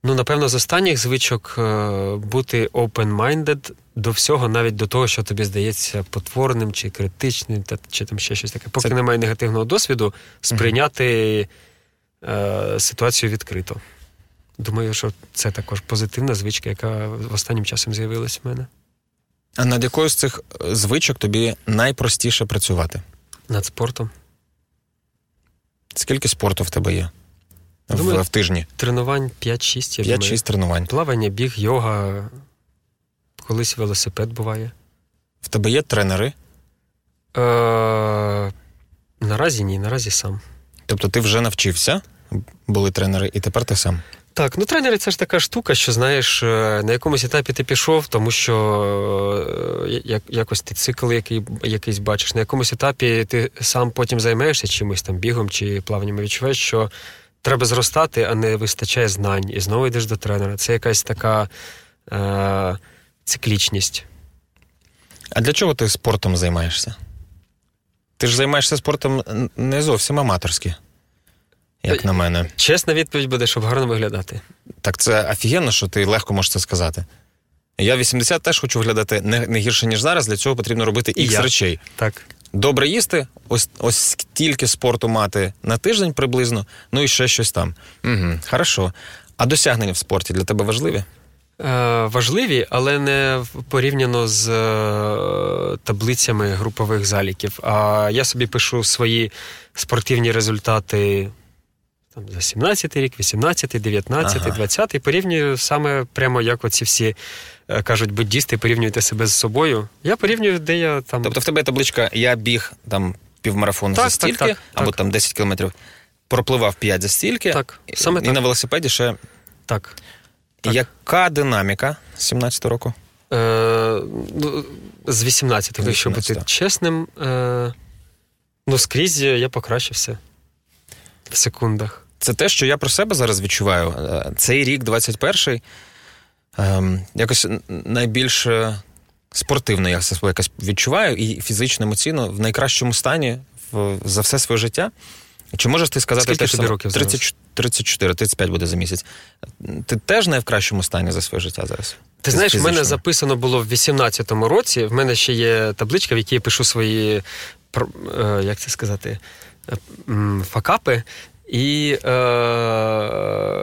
ну, напевно, з останніх звичок е, бути open-minded до всього, навіть до того, що тобі здається потворним чи критичним, та, чи там ще щось таке. Поки Це- немає негативного досвіду, сприйняти е, ситуацію відкрито. Думаю, що це також позитивна звичка, яка останнім часом з'явилась в мене. А над якою з цих е, звичок тобі найпростіше працювати? Над спортом. Скільки спорту в тебе є? В, Думаю, в тижні? Тренувань 5-6, я 5-6 тренувань. Плавання, біг, йога. Колись велосипед буває. В тебе є тренери? Е, наразі ні, наразі сам. Тобто ти вже навчився, були тренери, і тепер ти сам. Так, ну тренери це ж така штука, що знаєш, е, на якомусь етапі ти пішов, тому що е, як, якось ти цикл який, якийсь бачиш. На якомусь етапі ти сам потім займаєшся чимось там бігом чи плаванням відчуваєш, що треба зростати, а не вистачає знань. І знову йдеш до тренера. Це якась така е, циклічність. А для чого ти спортом займаєшся? Ти ж займаєшся спортом не зовсім аматорськи, як на мене. Чесна відповідь буде, щоб гарно виглядати. Так це офігенно, що ти легко можеш це сказати. Я 80 теж хочу виглядати не, не гірше, ніж зараз. Для цього потрібно робити ікс я. речей. Так. Добре їсти, ось, ось стільки спорту мати на тиждень приблизно, ну і ще щось там. Угу, хорошо. А досягнення в спорті для тебе важливі? Е, важливі, але не порівняно з е, таблицями групових заліків. А я собі пишу свої спортивні результати там, за 17-й рік, 18-й, 19, Ага. 20 і порівнюю саме прямо як оці всі е, кажуть, буддісти, порівнюєте себе з собою. Я порівнюю, де я там. Тобто в тебе табличка Я біг там півмарафон Так, за так, стільки, так, або так. там 10 кілометрів, пропливав 5 за стільки, Так, саме і так. на велосипеді ще. Так. Так. Яка динаміка з 17 року? Е, ну, з 18, З якщо бути чесним, е, ну скрізь я покращився в секундах. Це те, що я про себе зараз відчуваю. Е, Цей рік, 21-й, ем, якось найбільш е, спортивно я себе якось відчуваю і фізично, емоційно в найкращому стані за все своє життя. Чи можеш ти сказати Скільки тобі років 30, 34, 35 буде за місяць. Ти теж не в кращому стані за своє життя зараз? Ти знаєш, в мене записано було в 18-му році. В мене ще є табличка, в якій я пишу свої е, як це сказати, факапи. І е,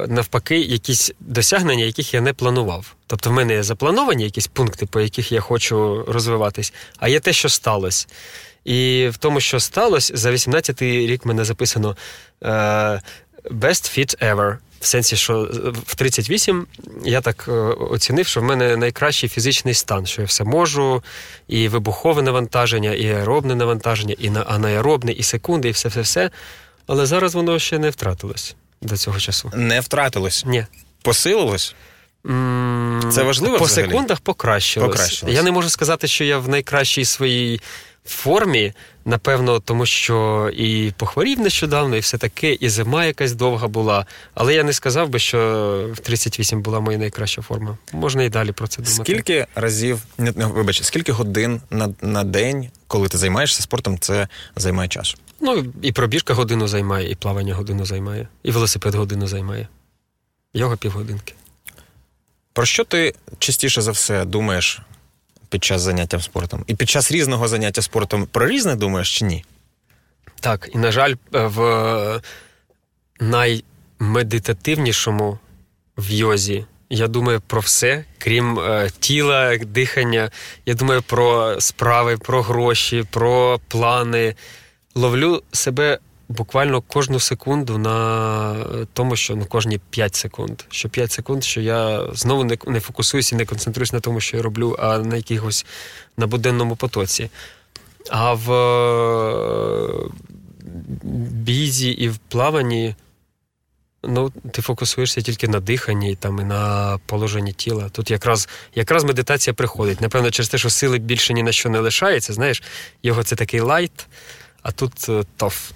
навпаки, якісь досягнення, яких я не планував. Тобто, в мене є заплановані якісь пункти, по яких я хочу розвиватись, а є те, що сталося. І в тому, що сталося, за 18-й рік мене записано е, Best Fit Ever. В сенсі, що в 38 я так е, оцінив, що в мене найкращий фізичний стан, що я все можу, і вибухове навантаження, і аеробне навантаження, і на- анаеробне, і секунди, і все-все-все. Але зараз воно ще не втратилось до цього часу. Не втратилось, Ні. посилилось. Це важливо По взагалі? секундах покращилось. Покращилось. Я не можу сказати, що я в найкращій своїй формі, напевно, тому що і похворів нещодавно, і все таке, і зима якась довга була. Але я не сказав би, що в 38 була моя найкраща форма. Можна і далі про це думати. Скільки разів, не, вибач, скільки годин на, на день, коли ти займаєшся спортом, це займає часу? Ну, і пробіжка годину займає, і плавання годину займає, і велосипед годину займає. Йога півгодинки. Про що ти частіше за все думаєш під час заняття спортом? І під час різного заняття спортом про різне думаєш чи ні? Так, і на жаль, в наймедитативнішому в йозі я думаю про все, крім е, тіла, дихання. Я думаю про справи, про гроші, про плани. Ловлю себе буквально кожну секунду на тому, що ну, кожні 5 секунд. Що 5 секунд, що я знову не не фокусуюся і не концентруюсь на тому, що я роблю, а на якихось на буденному потоці. А в е, бізі і в плаванні ну, ти фокусуєшся тільки на диханні там, і на положенні тіла. Тут якраз якраз медитація приходить. Напевно, через те, що сили більше ні на що не лишається. Знаєш, його це такий light, а тут е, tough.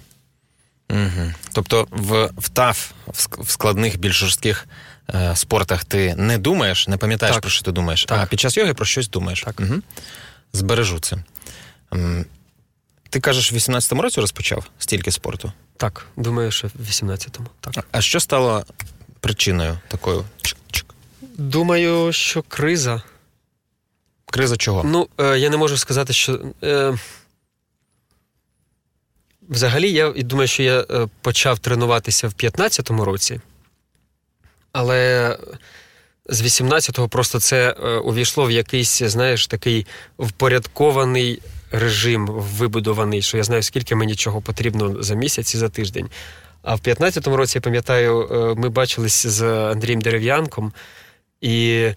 Угу. Тобто в в tough, в складних, більш жорстких е, спортах ти не думаєш, не пам'ятаєш, так. про що ти думаєш, так. а під час йоги про щось думаєш. Так. Угу. Збережу це. Ти кажеш, в 18-му році розпочав стільки спорту? Так, думаю, що в 18-му. Так. А що стало причиною такою? Думаю, що криза. Криза чого? Ну, е, я не можу сказати, що. Е, Взагалі, я думаю, що я е, почав тренуватися в 15-му році, але з 18-го просто це е, увійшло в якийсь, знаєш, такий впорядкований режим вибудований, що я знаю, скільки мені чого потрібно за місяць і за тиждень. А в 15-му році, я пам'ятаю, е, ми бачились з Андрієм Дерев'янком і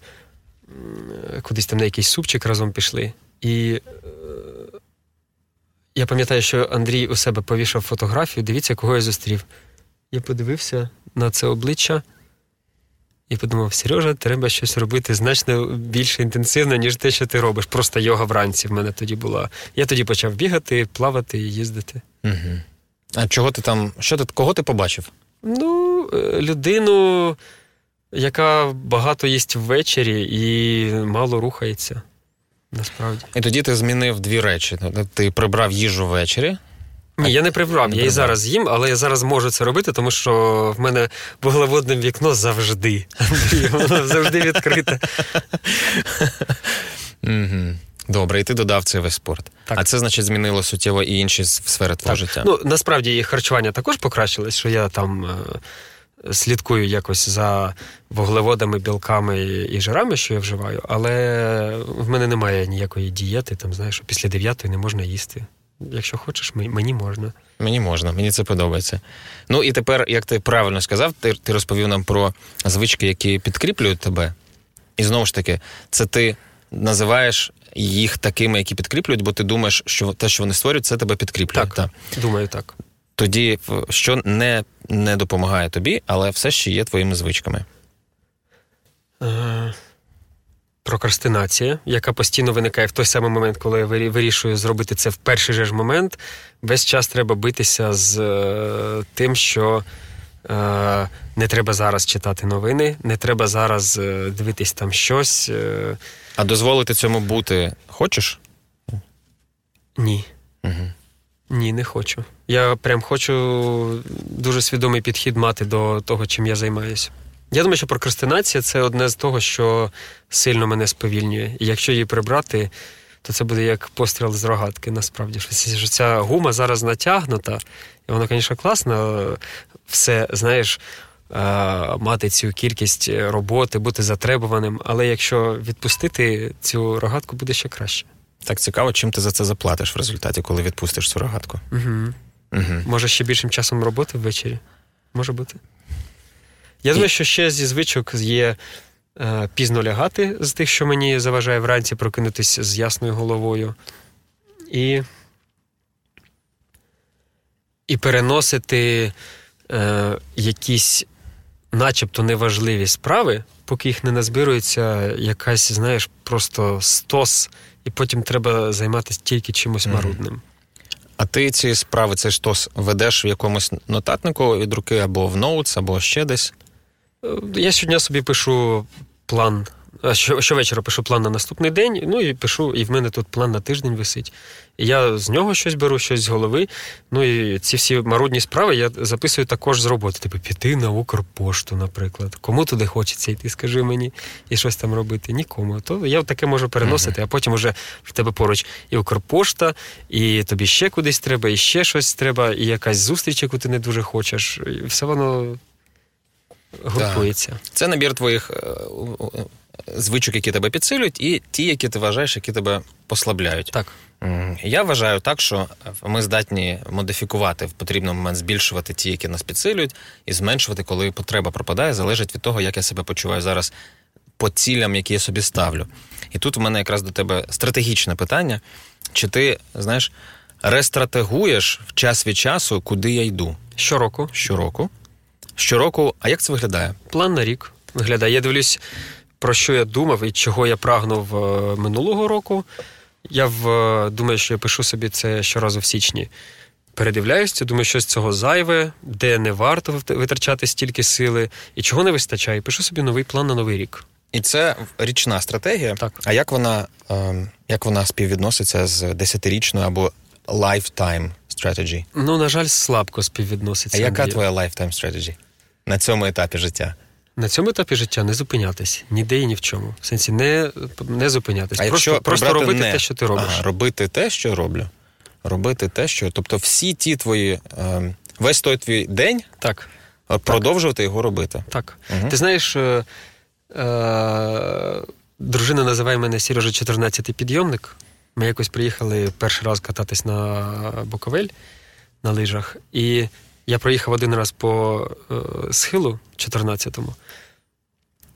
кудись там на якийсь супчик разом пішли. І я пам'ятаю, що Андрій у себе повішав фотографію, дивіться, кого я зустрів. Я подивився на це обличчя і подумав: Сережа, треба щось робити значно більш інтенсивно, ніж те, що ти робиш. Просто йога вранці в мене тоді була. Я тоді почав бігати, плавати і їздити. Угу. А чого ти там? Що ти кого ти побачив? Ну, е, людину, яка багато їсть ввечері і мало рухається. Насправді. І тоді ти змінив дві речі. Ти прибрав їжу ввечері. Ні, я не прибрав, не я і зараз їм, але я зараз можу це робити, тому що в мене вуглеводне вікно завжди. Воно завжди відкрите. Добре, і ти додав цей весь спорт. Так. А це, значить, змінило суттєво і інші сфери твого життя. Ну, насправді і харчування також покращилось, що я там е, слідкую якось за вуглеводами, білками і жирами, що я вживаю, але в мене немає ніякої дієти, там, знаєш, що після дев'ятої не можна їсти якщо хочеш, мені можна. Мені можна, мені це подобається. Ну і тепер, як ти правильно сказав, ти, ти розповів нам про звички, які підкріплюють тебе. І знову ж таки, це ти називаєш їх такими, які підкріплюють, бо ти думаєш, що те, що вони створюють, це тебе підкріплює. Так, так. Думаю, так. Тоді що не не допомагає тобі, але все ще є твоїми звичками. Е, прокрастинація, яка постійно виникає в той самий момент, коли я вирішую зробити це в перший же ж момент. Весь час треба битися з е, тим, що е, не треба зараз читати новини, не треба зараз е, дивитись там щось. А дозволити цьому бути хочеш? Ні. Угу. Ні, не хочу. Я прям хочу дуже свідомий підхід мати до того, чим я займаюся. Я думаю, що прокрастинація це одне з того, що сильно мене сповільнює. І якщо її прибрати, то це буде як постріл з рогатки, насправді. Що Ця гума зараз натягнута, і воно, звісно, класно. Все, знаєш, мати цю кількість роботи, бути затребуваним. Але якщо відпустити цю рогатку, буде ще краще. Так цікаво, чим ти за це заплатиш в результаті, коли відпустиш цю рогатку. Угу. Угу. Може, ще більшим часом роботи ввечері? Може бути. Я думаю, що ще зі звичок є е, пізно лягати з тих, що мені заважає вранці прокинутися з ясною головою. І і переносити е, якісь начебто неважливі справи, поки їх не назбирується якась, знаєш, просто стос, і потім треба займатися тільки чимось марудним. А ти ці справи, це стос ведеш в якомусь нотатнику від руки або в ноутс, або ще десь? Я щодня собі пишу план щовечора пишу план на наступний день, ну і пишу, і в мене тут план на тиждень висить. І я з нього щось беру, щось з голови. Ну і ці всі марудні справи я записую також з роботи. Типу піти на Укрпошту, наприклад. Кому туди хочеться йти, скажи мені, і щось там робити? Нікому. То я таке можу переносити, а потім вже в тебе поруч і Укрпошта, і тобі ще кудись треба, і ще щось треба, і якась зустріч, яку ти не дуже хочеш. І все воно групується. Це набір твоїх е, звичок, які тебе підсилюють, і ті, які ти вважаєш, які тебе послабляють. Так. Я вважаю так, що ми здатні модифікувати в потрібний момент збільшувати ті, які нас підсилюють, і зменшувати, коли потреба пропадає, залежить від того, як я себе почуваю зараз по цілям, які я собі ставлю. І тут в мене якраз до тебе стратегічне питання: чи ти знаєш, рестратегуєш в час від часу, куди я йду? Щороку. Щороку. Щороку, а як це виглядає? План на рік виглядає. Я дивлюсь, про що я думав і чого я прагнув е, минулого року. Я в, е, думаю, що я пишу собі це щоразу в січні. Передивляюся, думаю, що з цього зайве, де не варто витрачати стільки сили, і чого не вистачає. Пишу собі новий план на новий рік. І це річна стратегія. Так. А як вона ем, як вона співвідноситься з десятирічною або lifetime strategy? Ну, на жаль, слабко співвідноситься. А яка твоя lifetime strategy на цьому етапі життя? На цьому етапі життя не зупинятись ніде і ні в чому. В сенсі не не зупинятись. А просто просто робити не... те, що ти робиш. Ага, робити те, що роблю. Робити те, що. Тобто, всі ті твої. Е, весь той твій день так. продовжувати його робити. Так. Угу. Ти знаєш, е, е, дружина називає мене Сережа 14-й підйомник. Ми якось приїхали перший раз кататись на Буковель на лижах. І я проїхав один раз по е, схилу 14-му.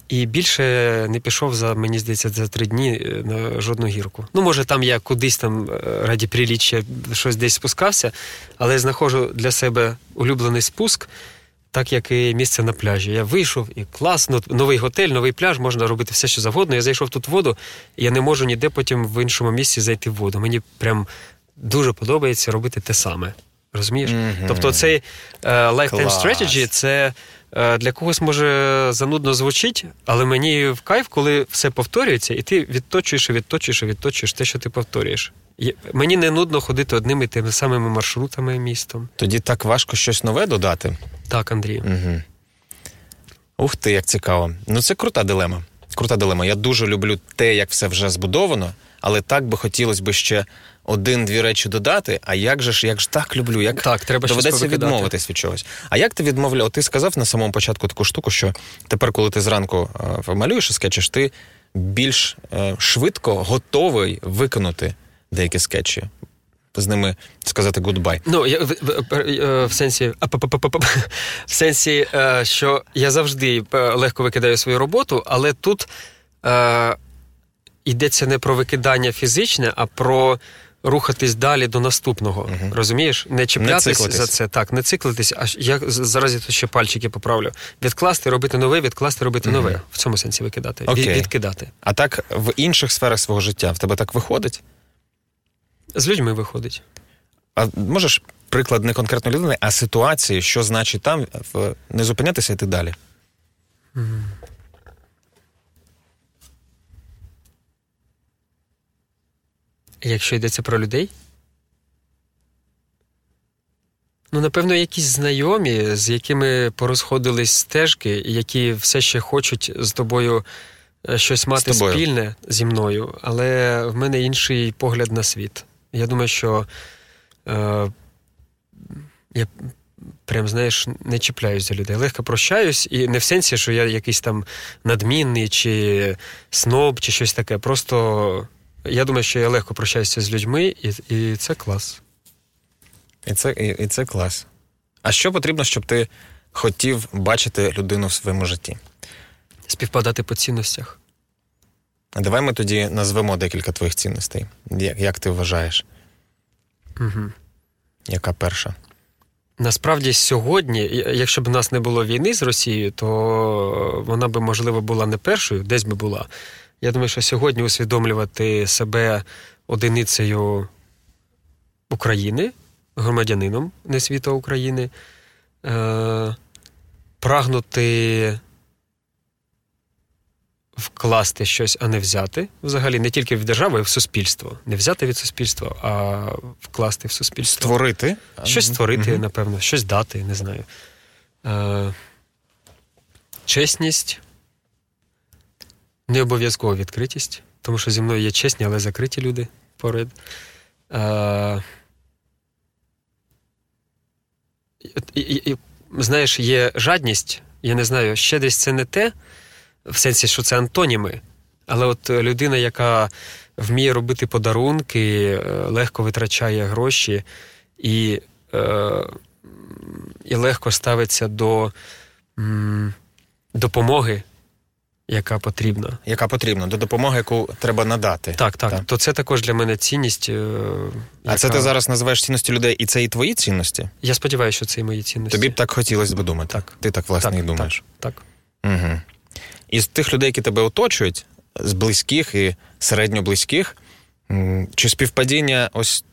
І більше не пішов за, мені здається, за три дні е, на жодну гірку. Ну, може, там я кудись там е, раді приліччя щось десь спускався, але я знаходжу для себе улюблений спуск, так як і місце на пляжі. Я вийшов і класно, новий готель, новий пляж, можна робити все, що завгодно. Я зайшов тут в воду, і я не можу ніде потім в іншому місці зайти в воду. Мені прям дуже подобається робити те саме. Розумієш? Mm-hmm. Тобто цей uh, lifetime strategy це uh, для когось може занудно звучить, але мені в кайф, коли все повторюється, і ти відточуєш, відточуєш, відточуєш те, що ти повторюєш. Мені не нудно ходити одними і тими самими маршрутами містом. Тоді так важко щось нове додати. Так, Андрій. Угу. Ух ти, як цікаво. Ну це крута дилема. Крута дилема. Я дуже люблю те, як все вже збудовано, але так би хотілося б ще один-дві речі додати. А як же ж, як ж так люблю? Як так, треба доведеться відмовитись від чогось? А як ти відмовляв? Ти сказав на самому початку таку штуку, що тепер, коли ти зранку е, малюєш і скетчиш, ти більш е, швидко готовий виконати деякі скетчі. З ними сказати goodbye. Ну я в, в, е, в сенсі в сенсі, що я завжди легко викидаю свою роботу, але тут е, йдеться не про викидання фізичне, а про рухатись далі до наступного. Угу. Розумієш? Не чіплятись не за це. Так, не циклитись, а я зараз я тут ще пальчики поправлю. Відкласти, робити нове, відкласти, робити угу. нове. В цьому сенсі викидати. Окей. Відкидати. А так в інших сферах свого життя в тебе так виходить? З людьми виходить. А можеш приклад не конкретно людини, а ситуації, що значить там в не зупинятися йти далі? Угу. Якщо йдеться про людей? Ну, напевно, якісь знайомі, з якими порозходились стежки, які все ще хочуть з тобою е, щось мати тобою. спільне зі мною, але в мене інший погляд на світ. Я думаю, що е, я прям, знаєш, не чіпляюсь за людей. Легко прощаюсь, і не в сенсі, що я якийсь там надмінний, чи сноб, чи щось таке. Просто я думаю, що я легко прощаюся з людьми, і і це клас. І це, і, і це клас. А що потрібно, щоб ти хотів бачити людину в своєму житті? Співпадати по цінностях. А давай ми тоді назвемо декілька твоїх цінностей. Як, як ти вважаєш? Угу. Яка перша? Насправді, сьогодні, якщо б у нас не було війни з Росією, то вона би, можливо, була не першою, десь би була. Я думаю, що сьогодні усвідомлювати себе одиницею України, громадянином не світу України, е, прагнути вкласти щось, а не взяти. Взагалі, не тільки в державу, а й в суспільство. Не взяти від суспільства, а вкласти в суспільство. Створити. Щось створити, угу. напевно, щось дати, не знаю. Е, Чесність. Не обов'язково відкритість, тому що зі мною є чесні, але закриті люди поряд. Е, і, і, і, Знаєш, є жадність, я не знаю, ще десь це не те, в сенсі, що це антоніми. Але от людина, яка вміє робити подарунки, е, легко витрачає гроші і е, і легко ставиться до м, допомоги, яка потрібна. Яка потрібна, до допомоги, яку треба надати. Так, так. так. То це також для мене цінність. Е, а це ти зараз називаєш цінності людей, і це і твої цінності? Я сподіваюся, що це і мої цінності. Тобі б так хотілося би думати. Так. Ти так власне так, і думаєш. Так. так. Угу. Із тих людей, які тебе оточують, з близьких і середньоблизьких, чи співпадіння ось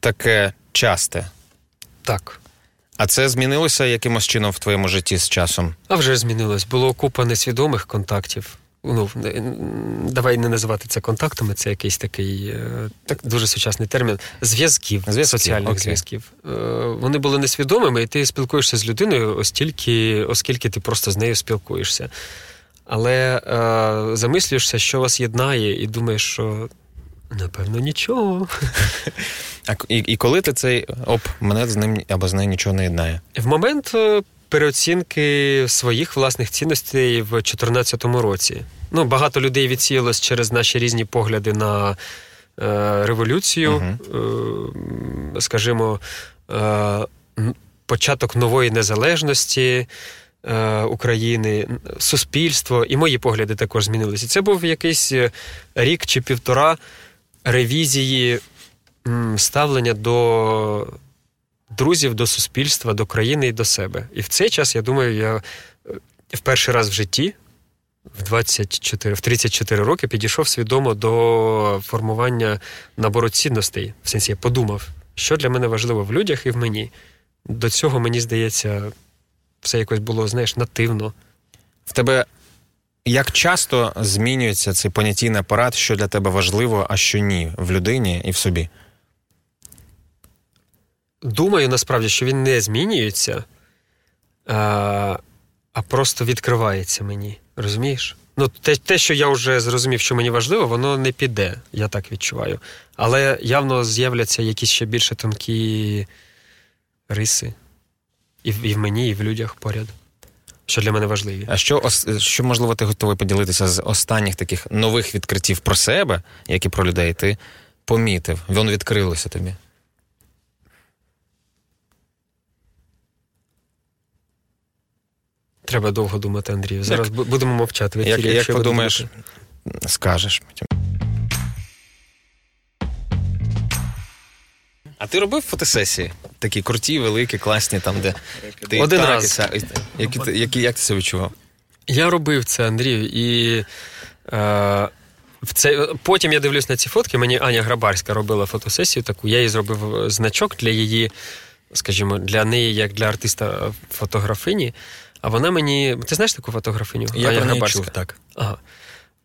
таке часте? Так. А це змінилося якимось чином в твоєму житті з часом? А вже змінилось. Було купа несвідомих контактів. Ну, Давай не називати це контактами, це якийсь такий е, так, дуже сучасний термін. Зв'язків, зв'язків соціальних окей. зв'язків. Е, вони були несвідомими, і ти спілкуєшся з людиною, оскільки, оскільки ти просто з нею спілкуєшся. Але е, замислюєшся, що вас єднає, і думаєш, що напевно нічого. А і, і коли ти цей оп, мене з ним або з нею нічого не єднає? В момент е, переоцінки своїх власних цінностей в 2014 році. Ну, Багато людей відсіялось через наші різні погляди на е, революцію, е, скажімо, е, початок нової незалежності. Е, України, суспільство і мої погляди також змінилися. Це був якийсь е, рік чи півтора ревізії ставлення до друзів, до суспільства, до країни і до себе. І в цей час, я думаю, я е, в перший раз в житті. В 24, в 34 роки підійшов свідомо до формування набору цінностей. В сенсі я подумав, що для мене важливо в людях і в мені. До цього, мені здається, все якось було, знаєш, нативно. В тебе як часто змінюється цей понятійний апарат, що для тебе важливо, а що ні, в людині і в собі? Думаю, насправді, що він не змінюється, а а просто відкривається мені. Розумієш? Ну, те, те, що я вже зрозумів, що мені важливо, воно не піде, я так відчуваю. Але явно з'являться якісь ще більше тонкі риси. І і в мені, і в людях поряд. Що для мене важливі. А що, що, можливо, ти готовий поділитися з останніх таких нових відкриттів про себе, як і про людей, ти помітив? Воно відкрилося тобі? Треба довго думати, Андрію. Зараз як, будемо мовчати. Як як подумаєш, скажеш. А ти робив фотосесії? Такі круті, великі, класні, там, де ти один так, раз. І, які, які, які, як ти себе відчував? Я робив це, Андрію, і е, в це, потім я дивлюсь на ці фотки. Мені Аня Грабарська робила фотосесію таку. Я їй зробив значок для її, скажімо, для неї, як для артиста фотографині. А вона мені. Ти знаєш таку фотографиню? Я Аня про неї чув, так. Ага.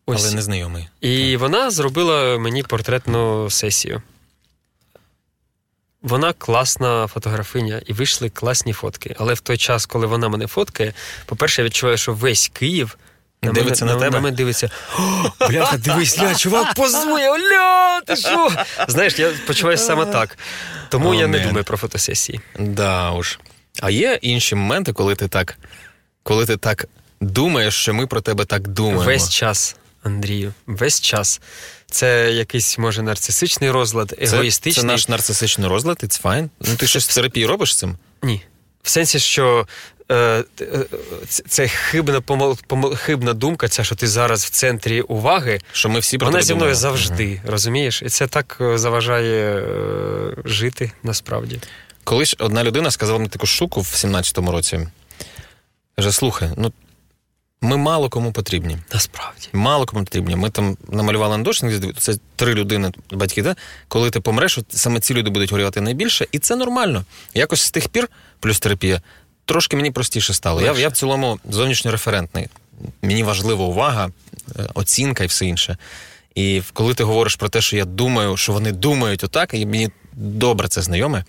Ось. Але не знайомий. І так. вона зробила мені портретну сесію. Вона класна фотографиня, і вийшли класні фотки. Але в той час, коли вона мене фоткає, по-перше, я відчуваю, що весь Київ на дивиться мене, на, на тебе? На мене дивиться. Бляха, дивись, ля, чувак, позує, ля, ти що? Знаєш, я почуваюся саме так. Тому oh, я не думаю про фотосесії. Да уж. А є інші моменти, коли ти так, коли ти так думаєш, що ми про тебе так думаємо. Весь час, Андрію, весь час. Це якийсь, може, нарцисичний розлад, егоїстичний. Це, це наш нарцисичний розлад, it's fine. Ну ти щось в терапії робиш з цим? Ні. В сенсі, що е, е це хибна помол, помол, хибна думка, ця, що ти зараз в центрі уваги, що ми всі про вона зі мною завжди, uh розумієш? І це так е, заважає е, жити насправді. Колись одна людина сказала мені таку штуку в 17-му році. Каже: слухай, ну ми мало кому потрібні. Насправді. Мало кому потрібні. Ми там намалювали андошник, це три людини, батьки, да? коли ти помреш, от саме ці люди будуть горювати найбільше, і це нормально. Якось з тих пір, плюс терапія, трошки мені простіше стало. Я я в цілому зовнішньореферентний. Мені важлива увага е, оцінка і все інше. І коли ти говориш про те, що я думаю, що вони думають отак, і мені добре це знайоме,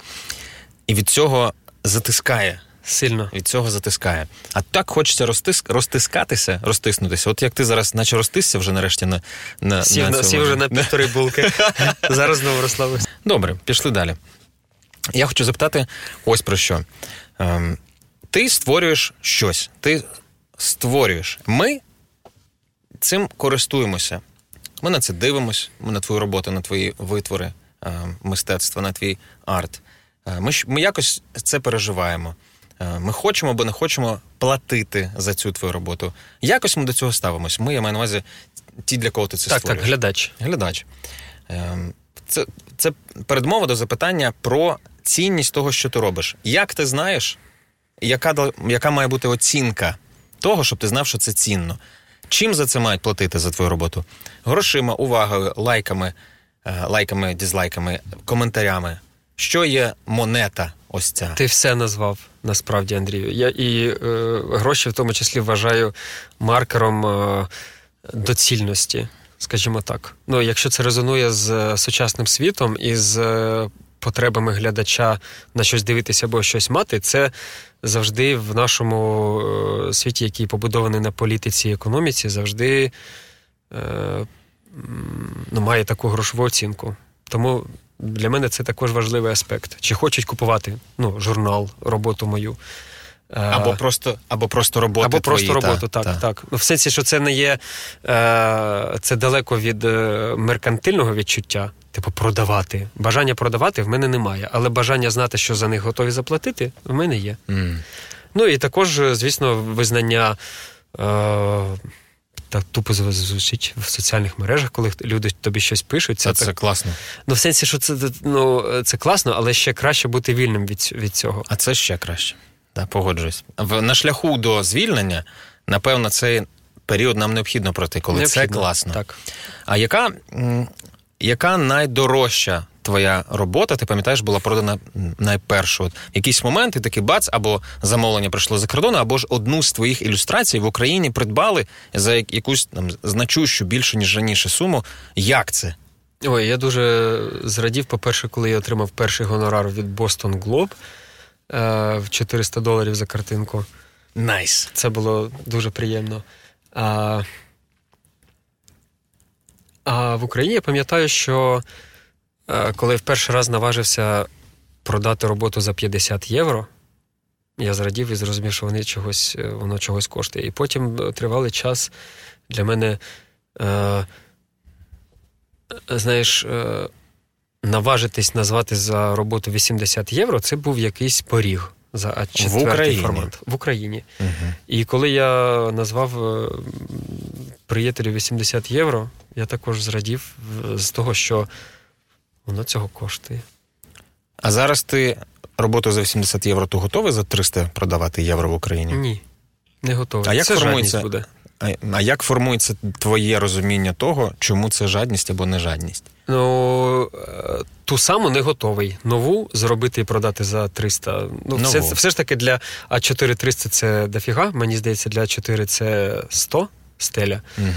і від цього затискає. Сильно. Від цього затискає. А так хочеться розтиск, розтискатися, розтиснутися. От як ти зараз, наче розтисся вже нарешті на на, сів, на сів вже на півтори булки. Зараз знову розслабився. Добре, пішли далі. Я хочу запитати ось про що. Ем, Ти створюєш щось, ти створюєш. Ми цим користуємося. Ми на це дивимося, ми на твою роботу, на твої витвори е, мистецтва, на твій арт. Е, ми ми якось це переживаємо. Е, ми хочемо або не хочемо платити за цю твою роботу. Якось ми до цього ставимось. Ми, я маю на увазі, ті, для кого ти це так, створюєш. Так, глядач. Глядач. Це це передмова до запитання про цінність того, що ти робиш. Як ти знаєш, яка яка має бути оцінка того, щоб ти знав, що це цінно? Чим за це мають платити за твою роботу? Грошима, увагою, лайками, е, лайками, дізлайками, коментарями. Що є монета? Ось ця? Ти все назвав насправді, Андрію. Я і е, гроші в тому числі вважаю маркером е, доцільності, скажімо так. Ну, якщо це резонує з е, сучасним світом і з е, потребами глядача на щось дивитися або щось мати, це завжди в нашому е, світі, який побудований на політиці і економіці, завжди ну, має таку грошову оцінку. Тому для мене це також важливий аспект. Чи хочуть купувати ну, журнал, роботу мою. Або просто або просто роботу. Або твої, просто роботу, та, так. та. так. Ну, В сенсі, що це не є е, це далеко від е, меркантильного відчуття, типу продавати. Бажання продавати в мене немає, але бажання знати, що за них готові заплатити, в мене є. Mm. Ну і також, звісно, визнання. Е, так тупо звучить в соціальних мережах, коли люди тобі щось пишуть. Це, це, так... класно. Ну, в сенсі, що це ну, це класно, але ще краще бути вільним від від цього. А це ще краще. Так, погоджуюсь. В, на шляху до звільнення, напевно, цей період нам необхідно пройти, коли необхідно. це класно. Так. А яка, яка найдорожча твоя робота, ти пам'ятаєш, була продана найпершу. От якийсь момент і такий бац, або замовлення прийшло за кордону, або ж одну з твоїх ілюстрацій в Україні придбали за якусь там значущу більше ніж раніше суму. Як це? Ой, я дуже зрадів, по-перше, коли я отримав перший гонорар від Boston Globe е, в 400 доларів за картинку. Nice. Nice. Це було дуже приємно. А, а в Україні я пам'ятаю, що коли в перший раз наважився продати роботу за 50 євро, я зрадів і зрозумів, що вони чогось, е, воно чогось коштує. І потім е, тривалий час для мене, е, знаєш, е, наважитись назвати за роботу 80 євро, це був якийсь поріг за А4 в Україні. формат в Україні. Угу. І коли я назвав приятелю 80 євро, я також зрадів з того, що воно цього коштує. А зараз ти роботу за 80 євро то готовий за 300 продавати євро в Україні? Ні, не готовий. А як це формується буде? А, а як формується твоє розуміння того, чому це жадність або не жадність? Ну е, ту саму не готовий. Нову зробити і продати за 300. Ну, все, все ж таки для А4 300 це дофіга. Мені здається, для А4 це 100 стеля. Угу.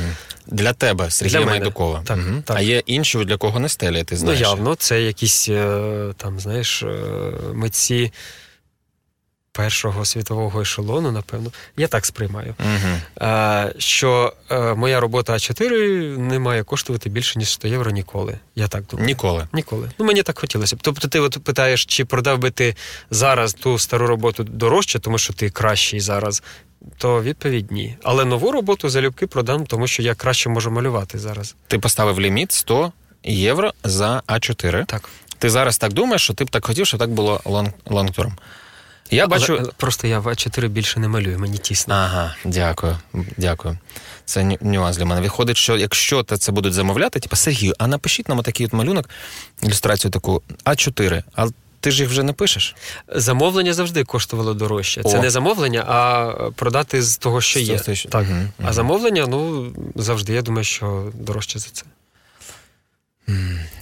Для тебе, Сергія для Майдукова. Так, угу. так. А є інші, для кого не стеля, ти знаєш? Ну, явно, це якісь е, там, знаєш, е, митці першого світового ешелону, напевно. Я так сприймаю. Угу. Що моя робота А4 не має коштувати більше, ніж 100 євро ніколи. Я так думаю. Ніколи. Ніколи. Ну, мені так хотілося б. Тобто, ти от питаєш, чи продав би ти зараз ту стару роботу дорожче, тому що ти кращий зараз, то відповідь ні. Але нову роботу залюбки продам, тому що я краще можу малювати зараз. Ти поставив ліміт 100 євро за А4. Так. Ти зараз так думаєш, що ти б так хотів, щоб так було long-term. Я але, бачу... Просто я в А4 більше не малюю, мені тісно. Ага, дякую. Дякую. Це нюанс для мене. Виходить, що якщо це будуть замовляти, типу, Сергію, а напишіть нам такий от малюнок, ілюстрацію таку А4. А ти ж їх вже не пишеш? Замовлення завжди коштувало дорожче. Це не замовлення, а продати з того, що є. Це, так. Угу, угу. А замовлення, ну завжди. Я думаю, що дорожче за це.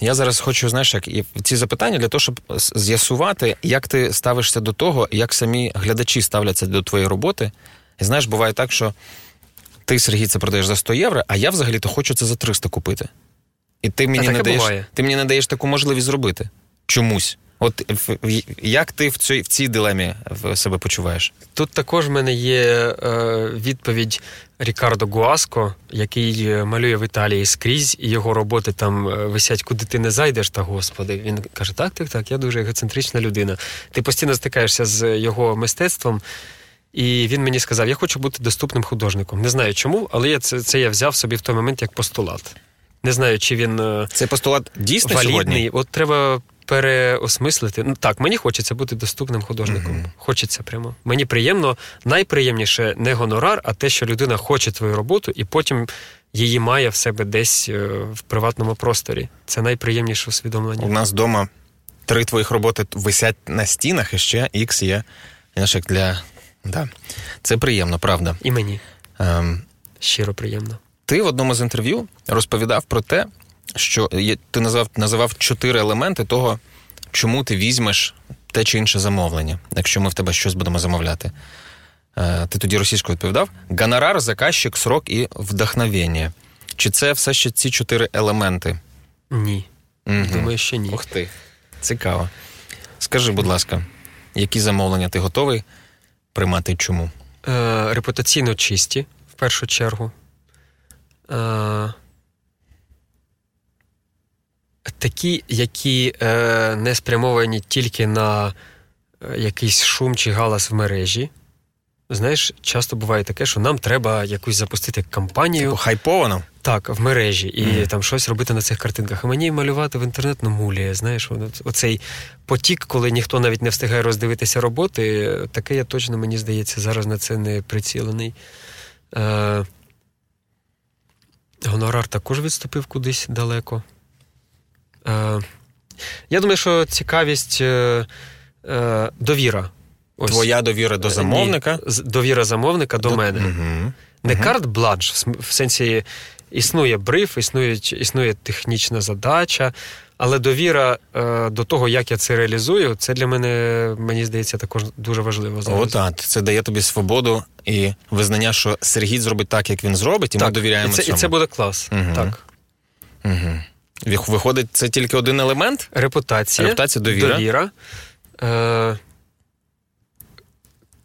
Я зараз хочу, знаєш, як і ці запитання для того, щоб з'ясувати, як ти ставишся до того, як самі глядачі ставляться до твоєї роботи. І знаєш, буває так, що ти, Сергій, це продаєш за 100 євро, а я взагалі-то хочу це за 300 купити. І ти мені, не даєш, ти мені не даєш таку можливість зробити. Чомусь. От як ти в цій в цій дилемі себе почуваєш? Тут також в мене є е, відповідь Рікардо Гуаско, який е, малює в Італії скрізь, і його роботи там е, висять, куди ти не зайдеш, та господи. Він каже: Так, так, так, я дуже егоцентрична людина. Ти постійно стикаєшся з його мистецтвом. І він мені сказав: я хочу бути доступним художником. Не знаю чому, але я це це я взяв собі в той момент як постулат. Не знаю, чи він е, Цей постулат дійсно валідний. сьогодні? От треба переосмислити. Ну так, мені хочеться бути доступним художником. Mm-hmm. Хочеться прямо. Мені приємно, найприємніше не гонорар, а те, що людина хоче твою роботу, і потім її має в себе десь е, в приватному просторі. Це найприємніше усвідомлення. У нас вдома три твоїх роботи висять на стінах, і ще ікс є. Інашек для. Да. Це приємно, правда. І мені. Ем... Щиро приємно. Ти в одному з інтерв'ю розповідав про те, що ти назвав називав чотири елементи того, чому ти візьмеш те чи інше замовлення, якщо ми в тебе щось будемо замовляти. Е, ти тоді російською відповідав: гонорар, заказчик, срок і вдохновення. Чи це все ще ці чотири елементи? Ні. Угу. Думаю, що ні. Ух ти. Цікаво. Скажи, будь ласка, які замовлення ти готовий приймати чому? Е, Репутаційно чисті, в першу чергу. Е, такі, які е, не спрямовані тільки на е, якийсь шум чи галас в мережі. Знаєш, часто буває таке, що нам треба якусь запустити кампанію. Типу хайповано? Так, в мережі, і mm. там щось робити на цих картинках. А мені малювати в інтернет ну, муліє. Знаєш, оцей потік, коли ніхто навіть не встигає роздивитися роботи, таке я точно, мені здається, зараз на це не прицілений. Е, Гонорар також відступив кудись далеко. Е, Я думаю, що цікавість е, е, довіра. Ось. Твоя довіра до замовника? Ні, довіра замовника до, до... мене. Угу. Не угу. карт бладж, в сенсі існує бриф, існує існує технічна задача, але довіра е, до того, як я це реалізую, це для мене, мені здається, також дуже важливо. зараз. О, так. Це дає тобі свободу і визнання, що Сергій зробить так, як він зробить, і так, ми довіряємо. І це, цьому. І це буде клас. Угу. Так. Угу. Виходить, це тільки один елемент? Репутація, Репутація довіра. довіра е-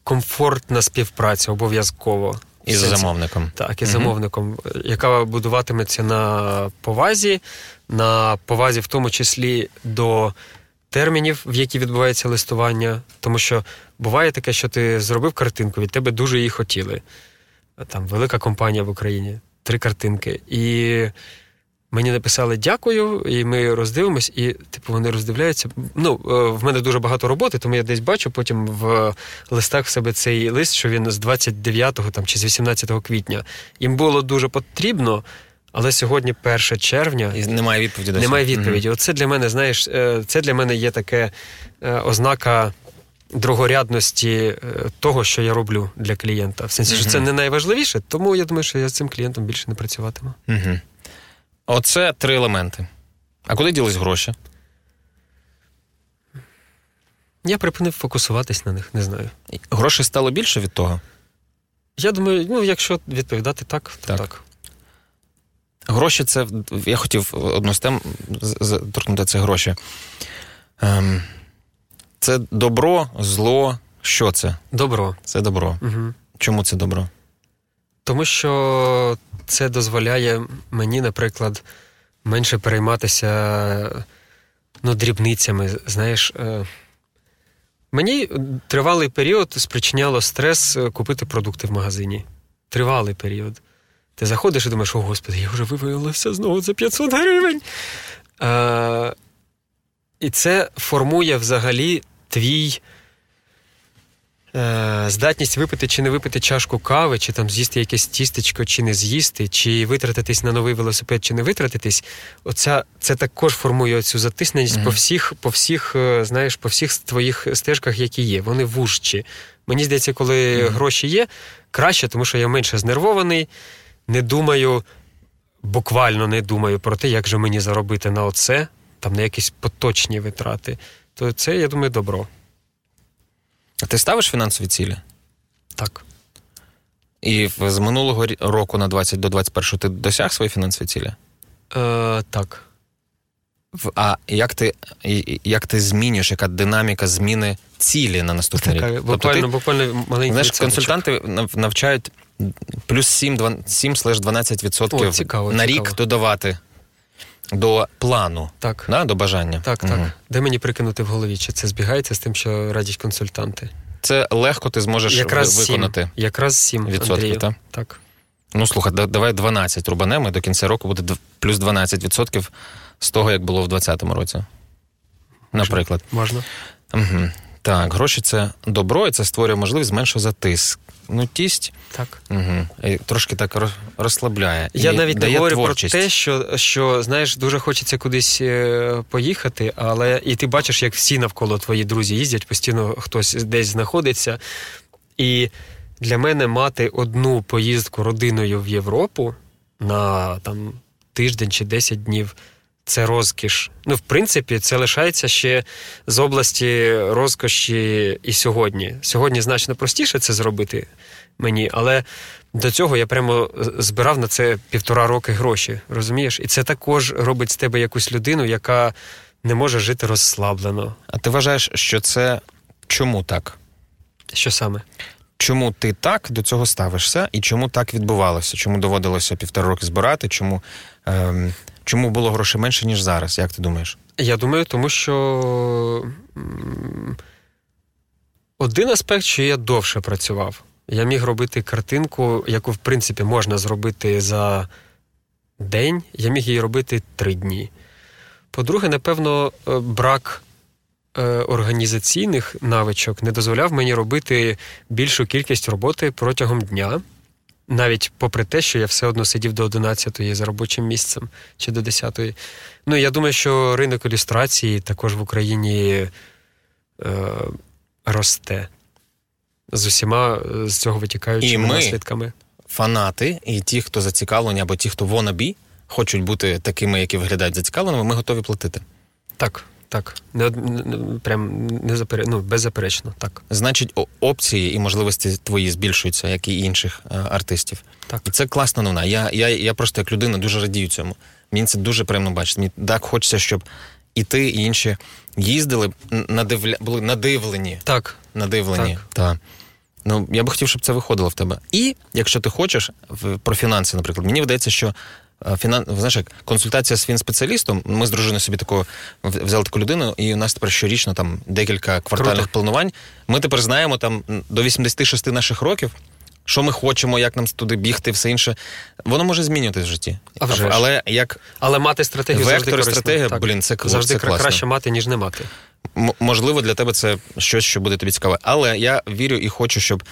комфортна співпраця обов'язково. Із замовником. Так, із угу. замовником, яка будуватиметься на повазі, на повазі, в тому числі до термінів, в які відбувається листування. Тому що буває таке, що ти зробив картинку, від тебе дуже її хотіли. Там велика компанія в Україні, три картинки. І Мені написали дякую, і ми роздивимось, і типу вони роздивляються. Ну, е, в мене дуже багато роботи, тому я десь бачу потім в листах в себе цей лист, що він з 29-го там чи з 18 квітня. Їм було дуже потрібно, але сьогодні 1 червня і немає відповіді. Немає відповіді. Угу. Оце для мене, знаєш, е, це для мене є таке е, ознака. Другорядності того, що я роблю для клієнта. В сенсі, що це не найважливіше, тому я думаю, що я з цим клієнтом більше не працюватиму. Угу. Оце три елементи. А куди ділись гроші? Я припинив фокусуватись на них, не знаю. Грошей стало більше від того? Я думаю, ну, якщо відповідати так, то так. так. Гроші це. Я хотів одну з тем торкнути це гроші. Ем, Це добро, зло. Що це? Добро. Це добро. Угу. Чому це добро? Тому що це дозволяє мені, наприклад, менше перейматися ну, дрібницями. Знаєш, е, мені тривалий період спричиняло стрес е, купити продукти в магазині. Тривалий період. Ти заходиш і думаєш, о господи, я вже вивалився знову за 500 гривень. Е, І це формує взагалі твій здатність випити чи не випити чашку кави, чи там з'їсти якесь тістечко, чи не з'їсти, чи витратитись на новий велосипед, чи не витратитись, оця це також формує цю затисненість mm-hmm. по всіх, по всіх, е, знаєш, по всіх твоїх стежках, які є. Вони вужчі. Мені здається, коли mm-hmm. гроші є, краще, тому що я менше знервований, не думаю, буквально не думаю про те, як же мені заробити на оце, там на якісь поточні витрати. То це, я думаю, добро. А ти ставиш фінансові цілі? Так. І з минулого року на 20 до 21 ти досяг свої фінансові цілі? Е, Так. А як ти як ти змінюєш, яка динаміка зміни цілі на наступний така, рік? Буквально, тобто ти, буквально маленький Знаєш, консультанти навчають плюс 7-12% цікаво, на рік додавати до плану, так. Да, до бажання. Так, угу. так. Де мені прикинути в голові? Чи це збігається з тим, що радять консультанти? Це легко ти зможеш Якраз виконати. 7. Якраз 7 відсотків, так? Так. Ну, слухай, давай 12 рубанемо, і до кінця року буде плюс 12% з того, як було в 2020 році. Наприклад. Можна. Угу. Так, гроші це добро, і це створює можливість зменшувати тиснутість. Так. Угу. І Трошки так розслабляє. Я і навіть дає не говорю творчість. про те, що що знаєш, дуже хочеться кудись е, поїхати, але і ти бачиш, як всі навколо твої друзі їздять, постійно хтось десь знаходиться. І для мене мати одну поїздку родиною в Європу на там тиждень чи 10 днів це розкіш. Ну, в принципі, це лишається ще з області розкоші і сьогодні. Сьогодні значно простіше це зробити мені, але до цього я прямо збирав на це півтора роки гроші. Розумієш? І це також робить з тебе якусь людину, яка не може жити розслаблено. А ти вважаєш, що це чому так? Що саме? Чому ти так до цього ставишся, і чому так відбувалося? Чому доводилося півтора роки збирати? Чому ем, чому було грошей менше, ніж зараз? Як ти думаєш? Я думаю, тому що один аспект, що я довше працював. Я міг робити картинку, яку, в принципі, можна зробити за день, я міг її робити три дні. По-друге, напевно, е, брак організаційних навичок не дозволяв мені робити більшу кількість роботи протягом дня навіть попри те, що я все одно сидів до 11-ї за робочим місцем чи до 10-ї. Ну, я думаю, що ринок ілюстрації також в Україні е, росте з усіма е, з цього витікаючими і ми, наслідками. Фанати і ті, хто зацікавлені, або ті, хто wannabe, хочуть бути такими, які виглядають зацікавленими, ми готові платити. Так. Так, не, не прям не запере, ну, беззаперечно, так. Значить, опції і можливості твої збільшуються, як і інших а, е, артистів. Так. І це класна новина. Я я, я просто як людина дуже радію цьому. Мені це дуже приємно бачити. Мені так хочеться, щоб і ти, і інші їздили, надивля... були надивлені. Так. Надивлені. Так. Та. Ну, я би хотів, щоб це виходило в тебе. І якщо ти хочеш, про фінанси, наприклад, мені видається, що фінан... знаєш, як консультація з фінспеціалістом. Ми з дружиною собі такого взяли таку людину, і у нас тепер щорічно там декілька квартальних Круто. планувань. Ми тепер знаємо там до 86 наших років. Що ми хочемо, як нам туди бігти, все інше, воно може змінюватись в житті. А вже Але як але мати стратегію вектор завжди стратегія, так. блін, це завжди це класно. краще мати, ніж не мати. М- можливо, для тебе це щось, що буде тобі цікаве. Але я вірю і хочу, щоб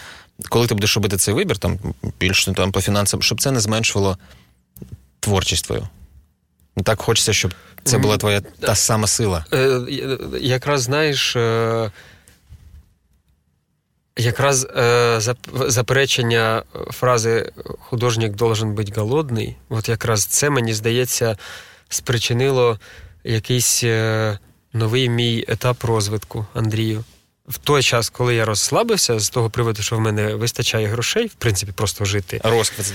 коли ти будеш робити цей вибір, там більше там по фінансам, щоб це не зменшувало творчість твою. Так хочеться, щоб це була твоя та сама сила. Е, Якраз знаєш. Е... Якраз е, заперечення фрази художник должен бути голодний, от якраз це, мені здається, спричинило якийсь новий мій етап розвитку Андрію. В той час, коли я розслабився, з того приводу, що в мене вистачає грошей, в принципі, просто жити. Розквіт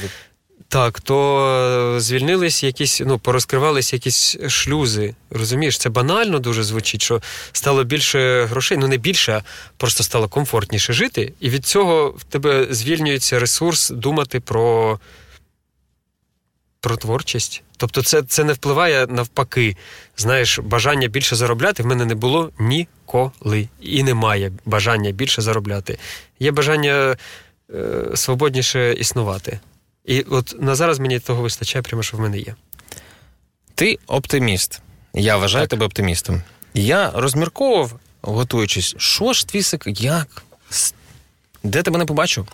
так, то звільнились якісь, ну, порозкривались якісь шлюзи. Розумієш, це банально дуже звучить, що стало більше грошей, ну не більше, а просто стало комфортніше жити. І від цього в тебе звільнюється ресурс думати про про творчість. Тобто, це це не впливає навпаки. Знаєш, бажання більше заробляти в мене не було ніколи. І немає бажання більше заробляти. Є бажання е, свободніше існувати. І от на зараз мені того вистачає, прямо що в мене є. Ти оптиміст. Я вважаю так. тебе оптимістом. Я розмірковував, готуючись, що ж твій сик, як? Де тебе не побачив?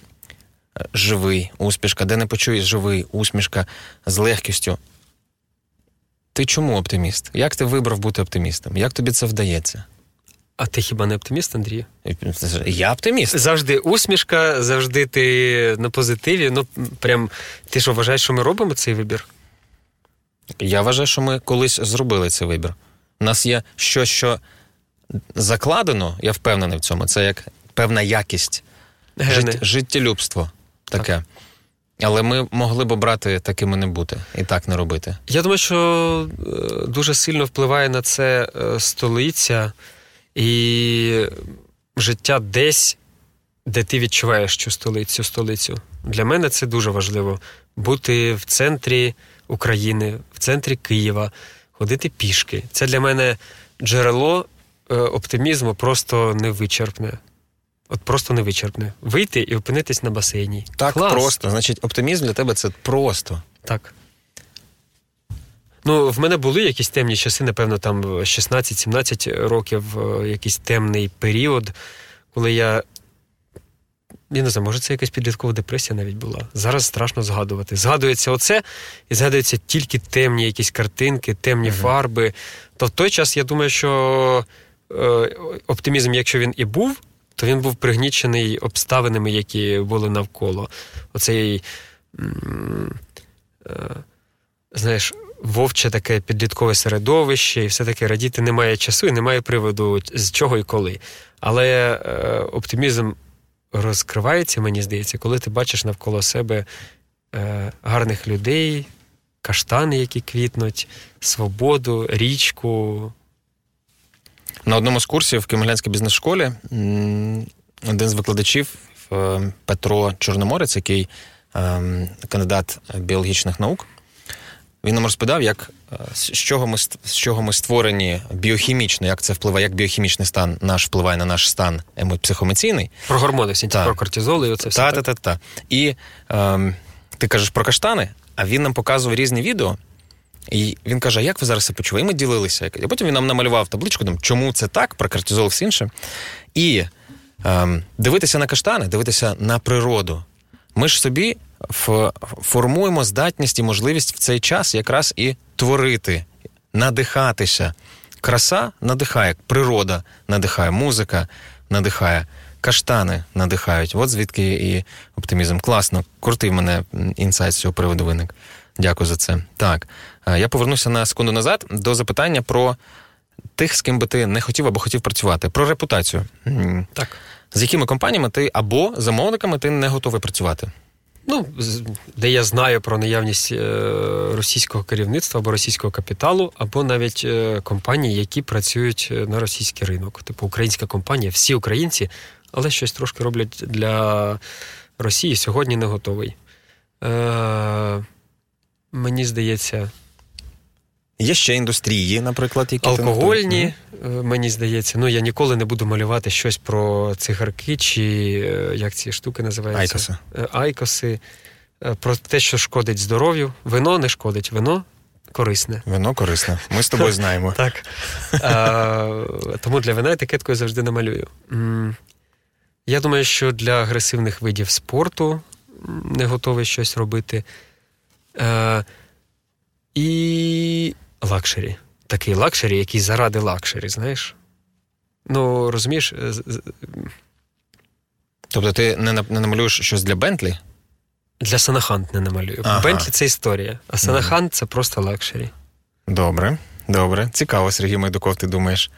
Живий, усмішка, де не почуєш живий, усмішка з легкістю. Ти чому оптиміст? Як ти вибрав бути оптимістом? Як тобі це вдається? А ти хіба не оптиміст, Андрій? Я оптиміст. Завжди усмішка, завжди ти на позитиві. Ну, прям ти що вважаєш, що ми робимо цей вибір? Я вважаю, що ми колись зробили цей вибір. У нас є щось, що закладено, я впевнений в цьому. Це як певна якість, Жит, життєлюбство таке. Так. Але ми могли б обрати такими не бути і так не робити. Я думаю, що е, дуже сильно впливає на це е, столиця і життя десь, де ти відчуваєш цю столицю. столицю. Для мене це дуже важливо. Бути в центрі України, в центрі Києва, ходити пішки. Це для мене джерело е, оптимізму просто невичерпне. От просто невичерпне. Вийти і опинитись на басейні. Так Клас. просто. Значить, оптимізм для тебе це просто. Так. Ну, в мене були якісь темні часи, напевно, там 16-17 років, е, якийсь темний період, коли я. Я не знаю, може, це якась підліткова депресія навіть була. Зараз страшно згадувати. Згадується оце, і згадуються тільки темні якісь картинки, темні uh фарби. То в той час я думаю, що е, оптимізм, якщо він і був, то він був пригнічений обставинами, які були навколо. Оцей, е, знаєш, вовче таке підліткове середовище, і все таки радіти немає часу і немає приводу з чого і коли. Але е, оптимізм розкривається, мені здається, коли ти бачиш навколо себе е, гарних людей, каштани, які квітнуть, свободу, річку. На одному з курсів в Кимоглянській бізнес-школі один з викладачів е, Петро Чорноморець, який ем, кандидат біологічних наук, він нам розповідав, як е, з чого ми з чого ми створені біохімічно, як це впливає, як біохімічний стан наш впливає на наш стан психоемоційний. Про гормони всі про кортизол і оце все. Так, так, так. Та. І ем, ти кажеш про каштани, а він нам показував різні відео. І він каже: а як ви зараз це почули? І ми ділилися. А потім він нам намалював табличку, там, чому це так, про кортизол і все інше. І ем, дивитися на каштани, дивитися на природу. Ми ж собі формуємо здатність і можливість в цей час якраз і творити, надихатися. Краса надихає, природа надихає, музика надихає, каштани надихають. От звідки і оптимізм. Класно, крутий в мене інсайт з цього приводу виник. Дякую за це. Так, я повернуся на секунду назад до запитання про тих, з ким би ти не хотів або хотів працювати, про репутацію. Так. З якими компаніями ти або замовниками ти не готовий працювати? Ну, де я знаю про наявність е, російського керівництва або російського капіталу, або навіть е, компанії, які працюють е, на російський ринок. Типу українська компанія, всі українці, але щось трошки роблять для Росії. Сьогодні не готовий. Мені здається. Є ще індустрії, наприклад, які алкогольні, ти... мені здається. Ну я ніколи не буду малювати щось про цигарки чи як ці штуки називаються Айкоси. Айкоси. Про те, що шкодить здоров'ю. Вино не шкодить, вино корисне. Вино корисне. Ми з тобою знаємо. Так. А, Тому для вина етикеткою завжди намалюю. Я думаю, що для агресивних видів спорту не готовий щось робити. А, І luxury. Такий luxury, який заради luxury, знаєш? Ну, розумієш. Тобто ти не не намалюєш щось для Бентлі? Для Санахант не намалюю. Ага. Бентлі це історія, а Санахант це просто luxury. Добре, добре. Цікаво, Сергій Майдуков, ти думаєш.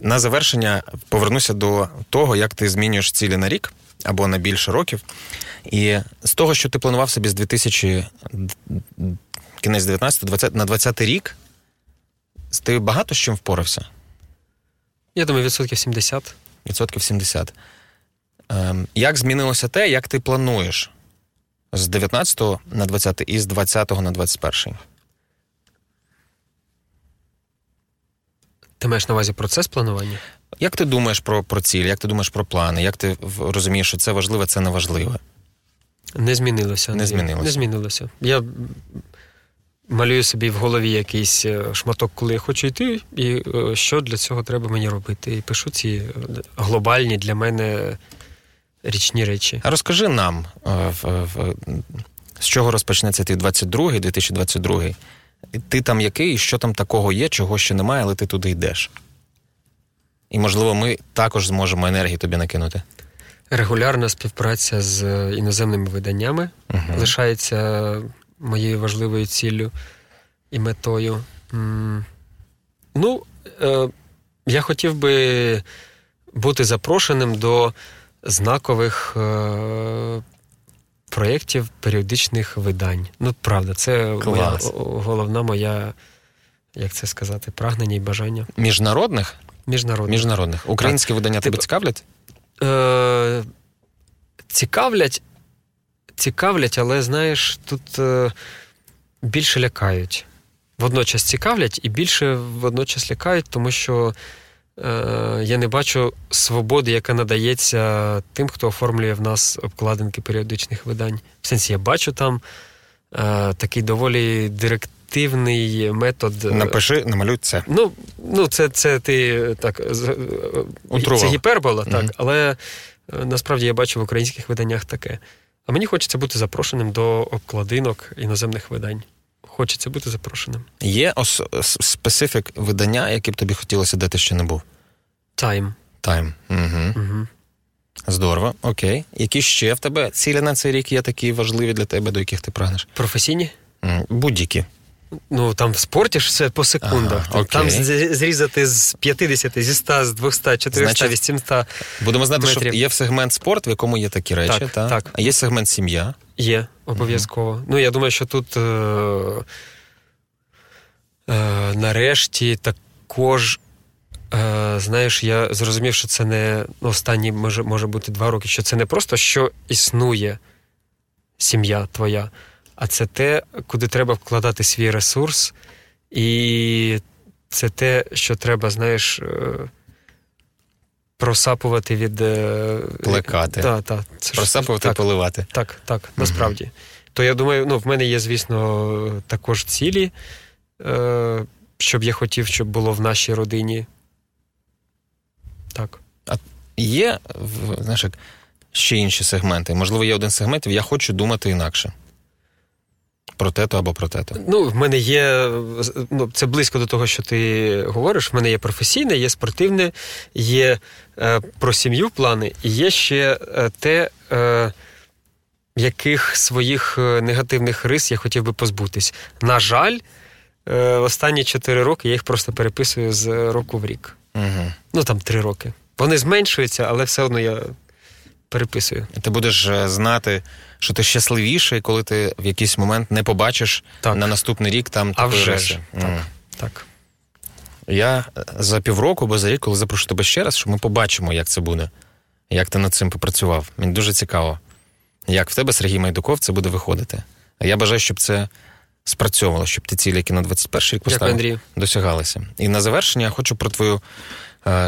На завершення повернуся до того, як ти змінюєш цілі на рік або на більше років. І з того, що ти планував собі з 2000 кінець 19 на 20 рік, ти багато з чим впорався? Я думаю, відсотків 70. Відсотків 70. Ем, Як змінилося те, як ти плануєш з 19 на 20 і з 20 на 21? Ти маєш на увазі процес планування? Як ти думаєш про про ціль, як ти думаєш про плани? Як ти розумієш, що це важливе, це не важливе? Не змінилося. Не змінилося. Не змінилося. Я малюю собі в голові якийсь е, шматок, коли я хочу йти, і е, що для цього треба мені робити. І пишу ці е, глобальні для мене річні речі. А розкажи нам, з чого розпочнеться твій 22-й, 2022 Ти там який, що там такого є, чого ще немає, але ти туди йдеш. І, можливо, ми також зможемо енергію тобі накинути. Регулярна співпраця з іноземними виданнями uh лишається моєю важливою ціллю і метою. Ну, е, я хотів би бути запрошеним до знакових е, проєктів періодичних видань. Ну, правда, це моя, головна моя, як це сказати, прагнення і бажання. Міжнародних? Міжнародних. Міжнародних. Українські так. видання тебе цікавлять? Е- Цікавлять, цікавлять, але знаєш, тут е- більше лякають. Водночас цікавлять і більше водночас лякають, тому що е, я не бачу свободи, яка надається тим, хто оформлює в нас обкладинки періодичних видань. В сенсі, я бачу там е, такий доволі директивний метод. Е, Напиши, намалюй це. Ну, ну це це ти так е, Утрував. це гіпербола, так, mm але е, насправді я бачу в українських виданнях таке. А мені хочеться бути запрошеним до обкладинок іноземних видань хочеться бути запрошеним. Є ос- специфік видання, яке б тобі хотілося, де ти ще не був? Тайм. Тайм. Угу. Угу. Здорово, окей. Які ще в тебе цілі на цей рік є такі важливі для тебе, до яких ти прагнеш? Професійні? Будь-які. Ну там в спорті ж все по секундах. Ага, там зрізати з 50, зі 100, з 200, 400, Значить, 800 Будемо знати, метрів. що є сегмент спорт, в якому є такі речі, так, та? так. а є сегмент сім'я. Є, обов'язково. Угу. Ну, я думаю, що тут е- е- нарешті також. Е, знаєш, я зрозумів, що це не ну, останні може може бути два роки, що це не просто що існує сім'я твоя, а це те, куди треба вкладати свій ресурс, і це те, що треба, знаєш, е, просапувати від. Е, Плекати. Та, це Просапувати і поливати. Так, так, насправді. Угу. То я думаю, ну, в мене є, звісно, також цілі, е, щоб я хотів, щоб було в нашій родині. Так. А є знаєш, ще інші сегменти? Можливо, є один сегмент, я хочу думати інакше. Про тето або про тето. Ну, в мене є. Ну, Це близько до того, що ти говориш. В мене є професійне, є спортивне, є е, про сім'ю плани, і є ще е, те, е, яких своїх е, негативних рис я хотів би позбутись. На жаль, е, останні чотири роки я їх просто переписую з року в рік. Угу. Ну там три роки. Вони зменшуються, але все одно я переписую. Ти будеш е, знати, що ти щасливіший, коли ти в якийсь момент не побачиш так. на наступний рік там а вже ж. Так, mm. так. Я е, за півроку або за рік, коли запрошу тебе ще раз, що ми побачимо, як це буде, як ти над цим попрацював. Мені дуже цікаво, як в тебе, Сергій Майдуков, це буде виходити. А я бажаю, щоб це спрацьовувало, щоб ті цілі, які на 21 рік поставили, досягалися. І на завершення я хочу про твою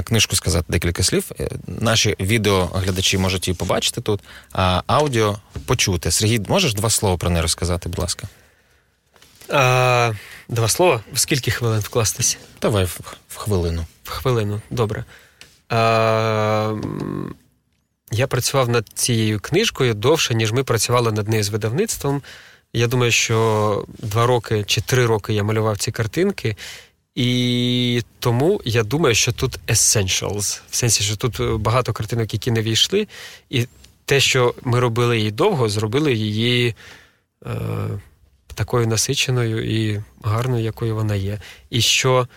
книжку сказати декілька слів. Е, наші відеоглядачі можуть її побачити тут, а аудіо почути. Сергій, можеш два слова про неї розказати, будь ласка? А, Два слова? В скільки хвилин вкластися? Давай в, в хвилину. В хвилину, добре. А, Я працював над цією книжкою довше, ніж ми працювали над нею з видавництвом. Я думаю, що два роки чи три роки я малював ці картинки, і тому я думаю, що тут essentials, в сенсі, що тут е, багато картинок, які не війшли, і те, що ми робили її довго, зробили її е, такою насиченою і гарною, якою вона є. І що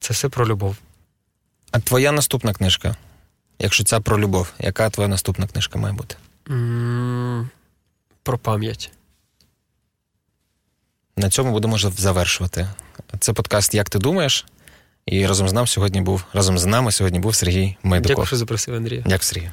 це все про любов. А твоя наступна книжка? Якщо ця про любов, яка твоя наступна книжка має бути? Mm, про пам'ять. На цьому будемо завершувати. Це подкаст Як ти думаєш? І разом з нами сьогодні був разом з нами сьогодні був Сергій Майдуков. Дякую, що запросив Андрія. Дякую, Сергій.